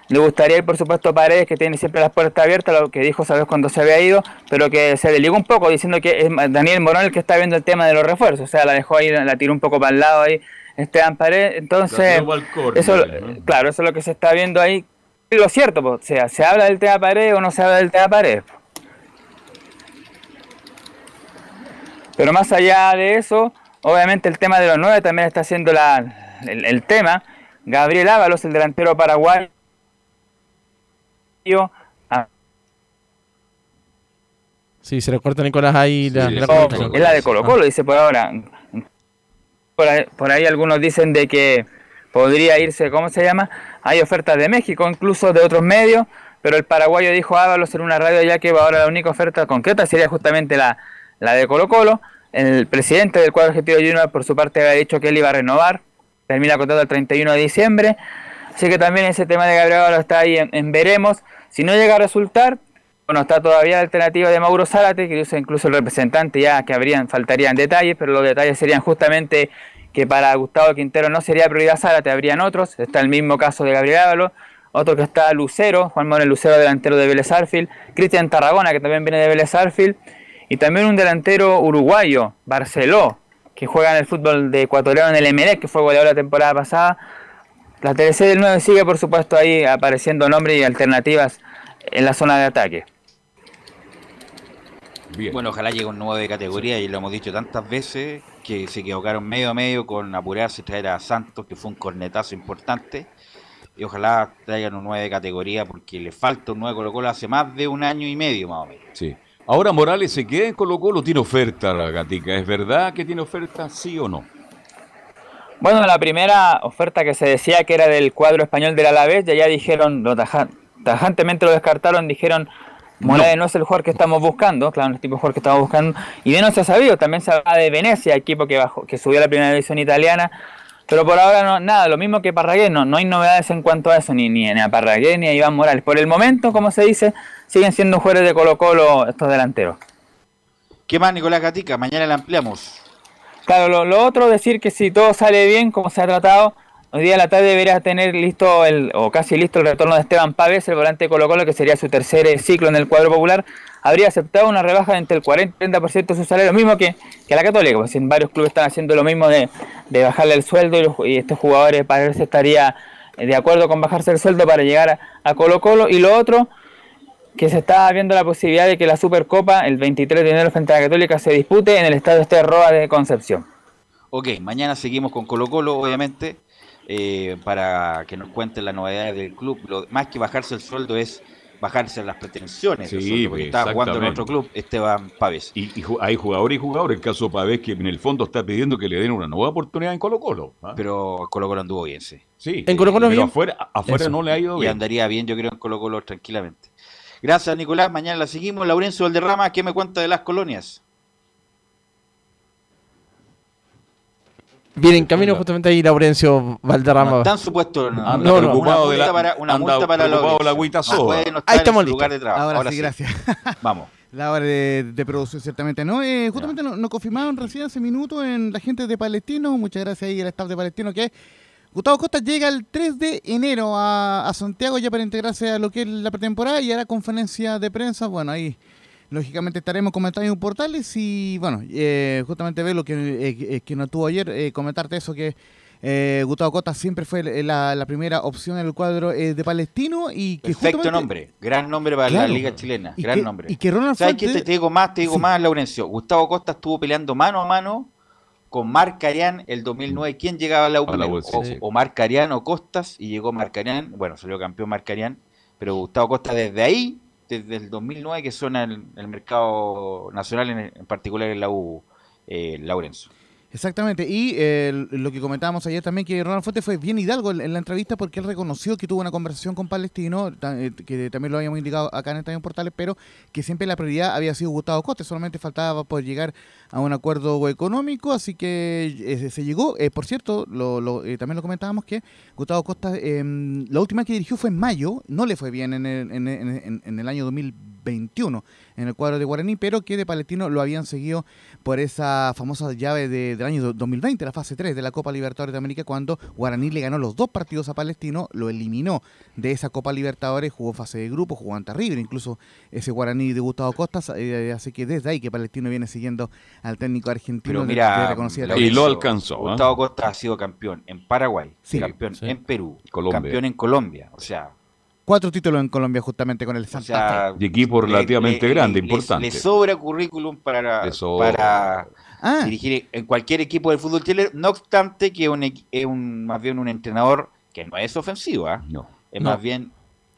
Speaker 3: le gustaría ir, por supuesto, Paredes, que tiene siempre las puertas abiertas, lo que dijo, sabes, cuando se había ido, pero que se desligó un poco diciendo que es Daniel Morón el que está viendo el tema de los refuerzos. O sea, la dejó ahí, la tiró un poco para el lado ahí Esteban Paredes. Entonces,
Speaker 2: córner,
Speaker 3: eso,
Speaker 2: ¿no?
Speaker 3: claro, eso es lo que se está viendo ahí. Lo cierto, pues, o sea, ¿se habla del tema Paredes o no se habla del tema Paredes? Pero más allá de eso, obviamente el tema de los nueve también está siendo la, el, el tema. Gabriel Ábalos, el delantero paraguayo, Ah,
Speaker 7: Sí, se le corta a Nicolás ahí la, la
Speaker 3: no,
Speaker 7: comunicación.
Speaker 3: es la de Colo Colo, dice por ahora. Por ahí, por ahí algunos dicen de que podría irse, ¿cómo se llama? Hay ofertas de México, incluso de otros medios, pero el paraguayo dijo Ábalos en una radio ya que ahora la única oferta concreta sería justamente la, la de Colo Colo. El presidente del cuadro objetivo Junior por su parte había dicho que él iba a renovar, termina contrato el 31 de diciembre, así que también ese tema de Gabriel Ábalos está ahí en veremos. Si no llega a resultar, bueno, está todavía la alternativa de Mauro Zárate, que dice incluso el representante ya que habrían, faltarían detalles, pero los detalles serían justamente que para Gustavo Quintero no sería prioridad Zárate, habrían otros. Está el mismo caso de Gabriel Ábalos, otro que está Lucero, Juan Manuel Lucero, delantero de Vélez Arfield, Cristian Tarragona, que también viene de Vélez Arfield, y también un delantero uruguayo, Barceló, que juega en el fútbol de ecuatoriano en el Emelec, que fue goleador la temporada pasada. La TLC del 9 sigue, por supuesto, ahí apareciendo nombres y alternativas en la zona de ataque.
Speaker 8: Bueno, ojalá llegue un nuevo de categoría y lo hemos dicho tantas veces que se equivocaron medio a medio con apurarse y traer a Santos, que fue un cornetazo importante. Y ojalá traigan un 9 de categoría porque le falta un 9 Colo Colo hace más de un año y medio más o menos.
Speaker 2: Sí. Ahora Morales se queda en Colo Colo, tiene oferta, Gatica. ¿Es verdad que tiene oferta, sí o no?
Speaker 3: Bueno, la primera oferta que se decía que era del cuadro español del Alavés, ya ya dijeron, lo taja- tajantemente lo descartaron, dijeron Morales no. es el jugador que estamos buscando, claro, no es el tipo de jugador que estamos buscando, y de no se ha sabido, también se habla de Venecia, equipo que bajó, que subió a la primera división italiana, pero por ahora no, nada, lo mismo que Parragués, no, no hay novedades en cuanto a eso, ni, ni a Parragués ni a Iván Morales. Por el momento, como se dice, siguen siendo jugadores de Colo Colo estos delanteros.
Speaker 8: ¿Qué más, Nicolás Gatica? Mañana la ampliamos.
Speaker 3: Claro, lo, lo otro decir que si todo sale bien, como se ha tratado, hoy día a la tarde debería tener listo el, o casi listo el retorno de Esteban Pávez, el volante de Colo Colo, que sería su tercer eh, ciclo en el cuadro popular. Habría aceptado una rebaja entre el 40 y 30% de su salario, lo mismo que, que la Católica, pues en varios clubes están haciendo lo mismo de, de bajarle el sueldo y, estos jugadores parece estaría eh, de acuerdo con bajarse el sueldo para llegar a, Colo Colo. Y lo otro, que se está viendo la posibilidad de que la Supercopa el 23 de enero frente a la Católica se dispute en el estadio Este Roa de Concepción.
Speaker 8: Ok, mañana seguimos con Colo Colo, obviamente, eh, para que nos cuenten las novedades del club. Lo, más que bajarse el sueldo es bajarse las pretensiones.
Speaker 2: Sí,
Speaker 8: sueldo, porque está jugando en otro club, Esteban Pávez.
Speaker 2: Y, y hay jugadores y jugadores. El caso de Pavés, que en el fondo está pidiendo que le den una nueva oportunidad en Colo Colo.
Speaker 8: Pero Colo Colo anduvo bien, sí.
Speaker 2: Sí,
Speaker 7: En Colo Colo
Speaker 2: pero
Speaker 7: bien.
Speaker 2: afuera, afuera
Speaker 8: Eso.
Speaker 2: no le ha ido
Speaker 8: Y
Speaker 2: bien.
Speaker 8: andaría bien, yo creo, en Colo Colo tranquilamente. Gracias, Nicolás. Mañana la seguimos. Laurencio Valderrama, ¿qué me cuenta de las colonias?
Speaker 7: Viene en camino justamente ahí Laurencio Valderrama.
Speaker 8: No están supuestos. No,
Speaker 2: Anda
Speaker 8: no, no,
Speaker 2: preocupado
Speaker 8: una
Speaker 2: de la-
Speaker 8: multa para, una
Speaker 2: anda
Speaker 8: multa para
Speaker 2: preocupado
Speaker 8: Laurencio.
Speaker 2: la agüita
Speaker 8: Ah,
Speaker 2: soda.
Speaker 7: Ahí estamos
Speaker 8: trabajo.
Speaker 6: Ahora, sí, gracias. *laughs*
Speaker 8: Vamos.
Speaker 6: La hora de, de producción, ciertamente. No, eh, justamente nos no confirmaron recién hace minutos en la gente de Palestino. Muchas gracias ahí al staff de Palestino que Gustavo Costa llega el 3 de enero a, a Santiago ya para integrarse a lo que es la pretemporada y hará conferencia de prensa. Bueno, ahí lógicamente estaremos comentando en portales y bueno, eh, justamente ver lo que, eh, eh, que no tuvo ayer, eh, comentarte eso que eh, Gustavo Costa siempre fue la, la primera opción en el cuadro eh, de Palestino y que
Speaker 8: Perfecto
Speaker 6: justamente-
Speaker 8: nombre. Gran nombre para
Speaker 6: Claro.
Speaker 8: la Liga Chilena.
Speaker 6: Y
Speaker 8: Gran
Speaker 6: que-
Speaker 8: nombre.
Speaker 6: y que Ronald
Speaker 8: ¿Sabes qué?
Speaker 6: Fuentes-
Speaker 8: Te, te digo más, te digo
Speaker 6: Sí.
Speaker 8: más, Laurencio. Gustavo Costa estuvo peleando mano a mano con Marc Arián el 2009. ¿Quién llegaba a la U
Speaker 2: A la
Speaker 8: primero?
Speaker 2: U, sí,
Speaker 8: o, o Marc Arián o Costas y llegó Marc Arián. Bueno, salió campeón Marc Arián. Pero Gustavo Costa desde ahí, desde el 2009 que suena el, el mercado nacional, en, en particular en la U, eh, Laurencio.
Speaker 6: Exactamente, y eh, lo que comentábamos ayer también, que Ronald Fuentes fue bien hidalgo en, la entrevista porque él reconoció que tuvo una conversación con Palestino, eh, que también lo habíamos indicado acá en Estadio Portales, pero que siempre la prioridad había sido Gustavo Costa, solamente faltaba poder llegar a un acuerdo económico, así que eh, se llegó. Eh, por cierto, lo, lo- eh, también lo comentábamos que Gustavo Costa, eh, la última que dirigió fue en mayo, no le fue bien en el, en, en- en- el año 2021 en el cuadro de Guaraní, pero que de Palestino lo habían seguido por esa famosa llave de- del año do- 2020, la fase 3 de la Copa Libertadores de América, cuando Guaraní le ganó los dos partidos a Palestino, lo eliminó de esa Copa Libertadores, jugó fase de grupo, jugó ante River, incluso ese Guaraní de Gustavo Costas, eh, así que desde ahí que Palestino viene siguiendo al técnico argentino
Speaker 8: Pero mira,
Speaker 2: Y lo alcanzó. ¿ah?
Speaker 8: Gustavo Costa ha sido campeón en Paraguay,
Speaker 6: Sí.
Speaker 8: campeón
Speaker 2: Sí.
Speaker 8: en Perú,
Speaker 2: Colombia.
Speaker 8: campeón en Colombia. O sea,
Speaker 6: Cuatro títulos en Colombia justamente con el
Speaker 8: o
Speaker 6: Santa
Speaker 8: sea
Speaker 6: Fe.
Speaker 2: Y equipo relativamente grande,
Speaker 8: le-
Speaker 2: importante.
Speaker 8: Le sobra currículum para,
Speaker 2: Le sobra.
Speaker 8: para
Speaker 6: Ah,
Speaker 8: dirigir en cualquier equipo del fútbol chileno, no obstante que un, es un, más bien un entrenador que no es ofensivo, ¿ah?
Speaker 2: No.
Speaker 8: es
Speaker 6: No.
Speaker 8: más bien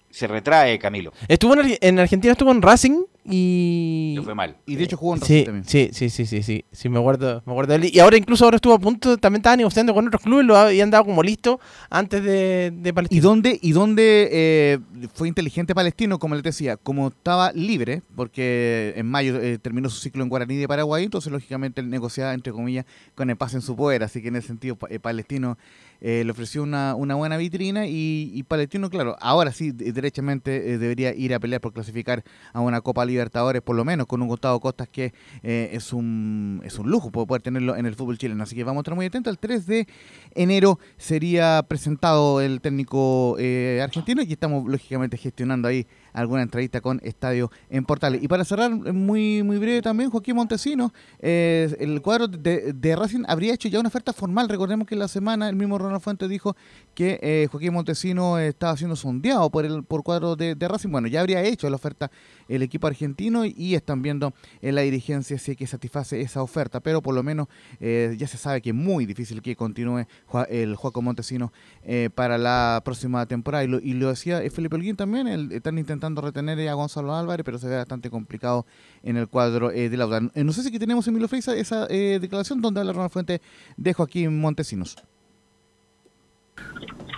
Speaker 8: se retrae Camilo.
Speaker 7: Estuvo en, en Argentina, estuvo en Racing y.
Speaker 8: Le fue mal.
Speaker 6: Y de hecho jugó en
Speaker 7: Sí,
Speaker 6: también.
Speaker 7: sí, sí, sí, sí, sí, sí, me acuerdo, me acuerdo de él. Y ahora incluso ahora estuvo a punto, también estaba negociando con otros clubes, lo habían dado como listo antes de, de
Speaker 6: ¿Y
Speaker 7: Palestina.
Speaker 6: dónde, y dónde eh, fue inteligente Palestino? Como les decía, como estaba libre, porque en mayo eh, terminó su ciclo en Guaraní de Paraguay, entonces lógicamente él negociaba, entre comillas, con el pase en su poder, así que en ese sentido eh, Palestino eh, le ofreció una, una buena vitrina y, y Palestino, claro, ahora sí, de- derechamente eh, debería ir a pelear por clasificar a una Copa Libertadores, por lo menos con un Gustavo Costas que eh, es un es un lujo poder tenerlo en el fútbol chileno. Así que vamos a estar muy atentos. El 3 de enero sería presentado el técnico eh, argentino y estamos lógicamente gestionando ahí alguna entrevista con Estadio en Portales. Y para cerrar, eh, muy muy breve también, Joaquín Montesino, eh, el cuadro de, Racing habría hecho ya una oferta formal. Recordemos que la semana el mismo Ronald Fuentes dijo que eh, Joaquín Montesino estaba siendo sondeado por el por cuadro de, Racing. Bueno, ya habría hecho la oferta el equipo argentino y están viendo en la dirigencia si es que satisface esa oferta, pero por lo menos ya se sabe que es muy difícil que continúe el Juaco Montesino eh, para la próxima temporada. Y lo, y decía Felipe Holguín también, el- están intentando retener a Gonzalo Álvarez, pero se ve bastante complicado en el cuadro eh, de la. Eh, no sé si aquí tenemos, Emilio Freisa, esa eh, declaración donde habla Ronald Fuente de Joaquín Montesinos.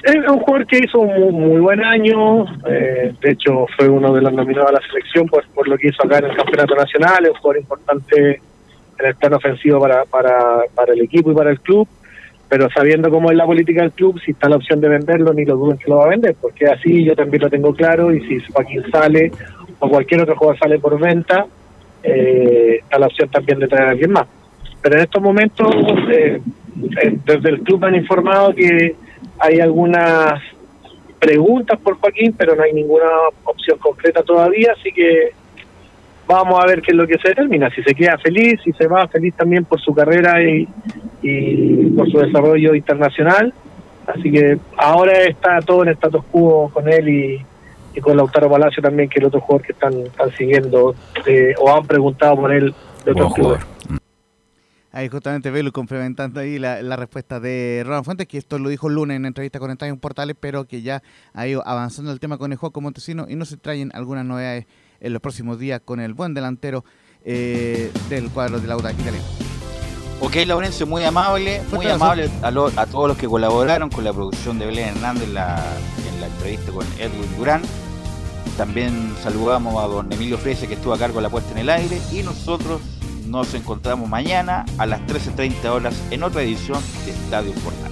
Speaker 18: Es un jugador que hizo un muy buen año, eh, de hecho fue uno de los nominados a la selección por, por lo que hizo acá en el Campeonato Nacional, es un jugador importante en el plano ofensivo para, para, para el equipo y para el club, pero sabiendo cómo es la política del club, si está la opción de venderlo, ni lo duden que lo va a vender, porque así yo también lo tengo claro, y si Joaquín sale o cualquier otro jugador sale por venta, eh, está la opción también de traer a alguien más. Pero en estos momentos, eh, eh, desde el club han informado que hay algunas preguntas por Joaquín, pero no hay ninguna opción concreta todavía, así que vamos a ver qué es lo que se determina. Si se queda feliz, si se va feliz también por su carrera y, y por su desarrollo internacional. Así que ahora está todo en status quo con él y, y con Lautaro Palacio también, que es el otro jugador que están, están siguiendo eh, o han preguntado por él de otros clubes.
Speaker 6: Ahí justamente Velu complementando ahí la, la respuesta de Ronald Fuentes, que esto lo dijo el lunes en entrevista con Estadio Portales, pero que ya ha ido avanzando el tema con el juego Montesino y no se traen algunas novedades en los próximos días con el buen delantero eh, del cuadro de la UDA italiano.
Speaker 8: Ok, Laurencio, muy amable, muy amable a, lo- a todos los que colaboraron con la producción de Belén Hernández en la, en la entrevista con Edwin Durán. También saludamos a don Emilio Frese que estuvo a cargo de la puesta en el aire y nosotros nos encontramos mañana a las 13.30 horas en otra edición de Estadio Portal.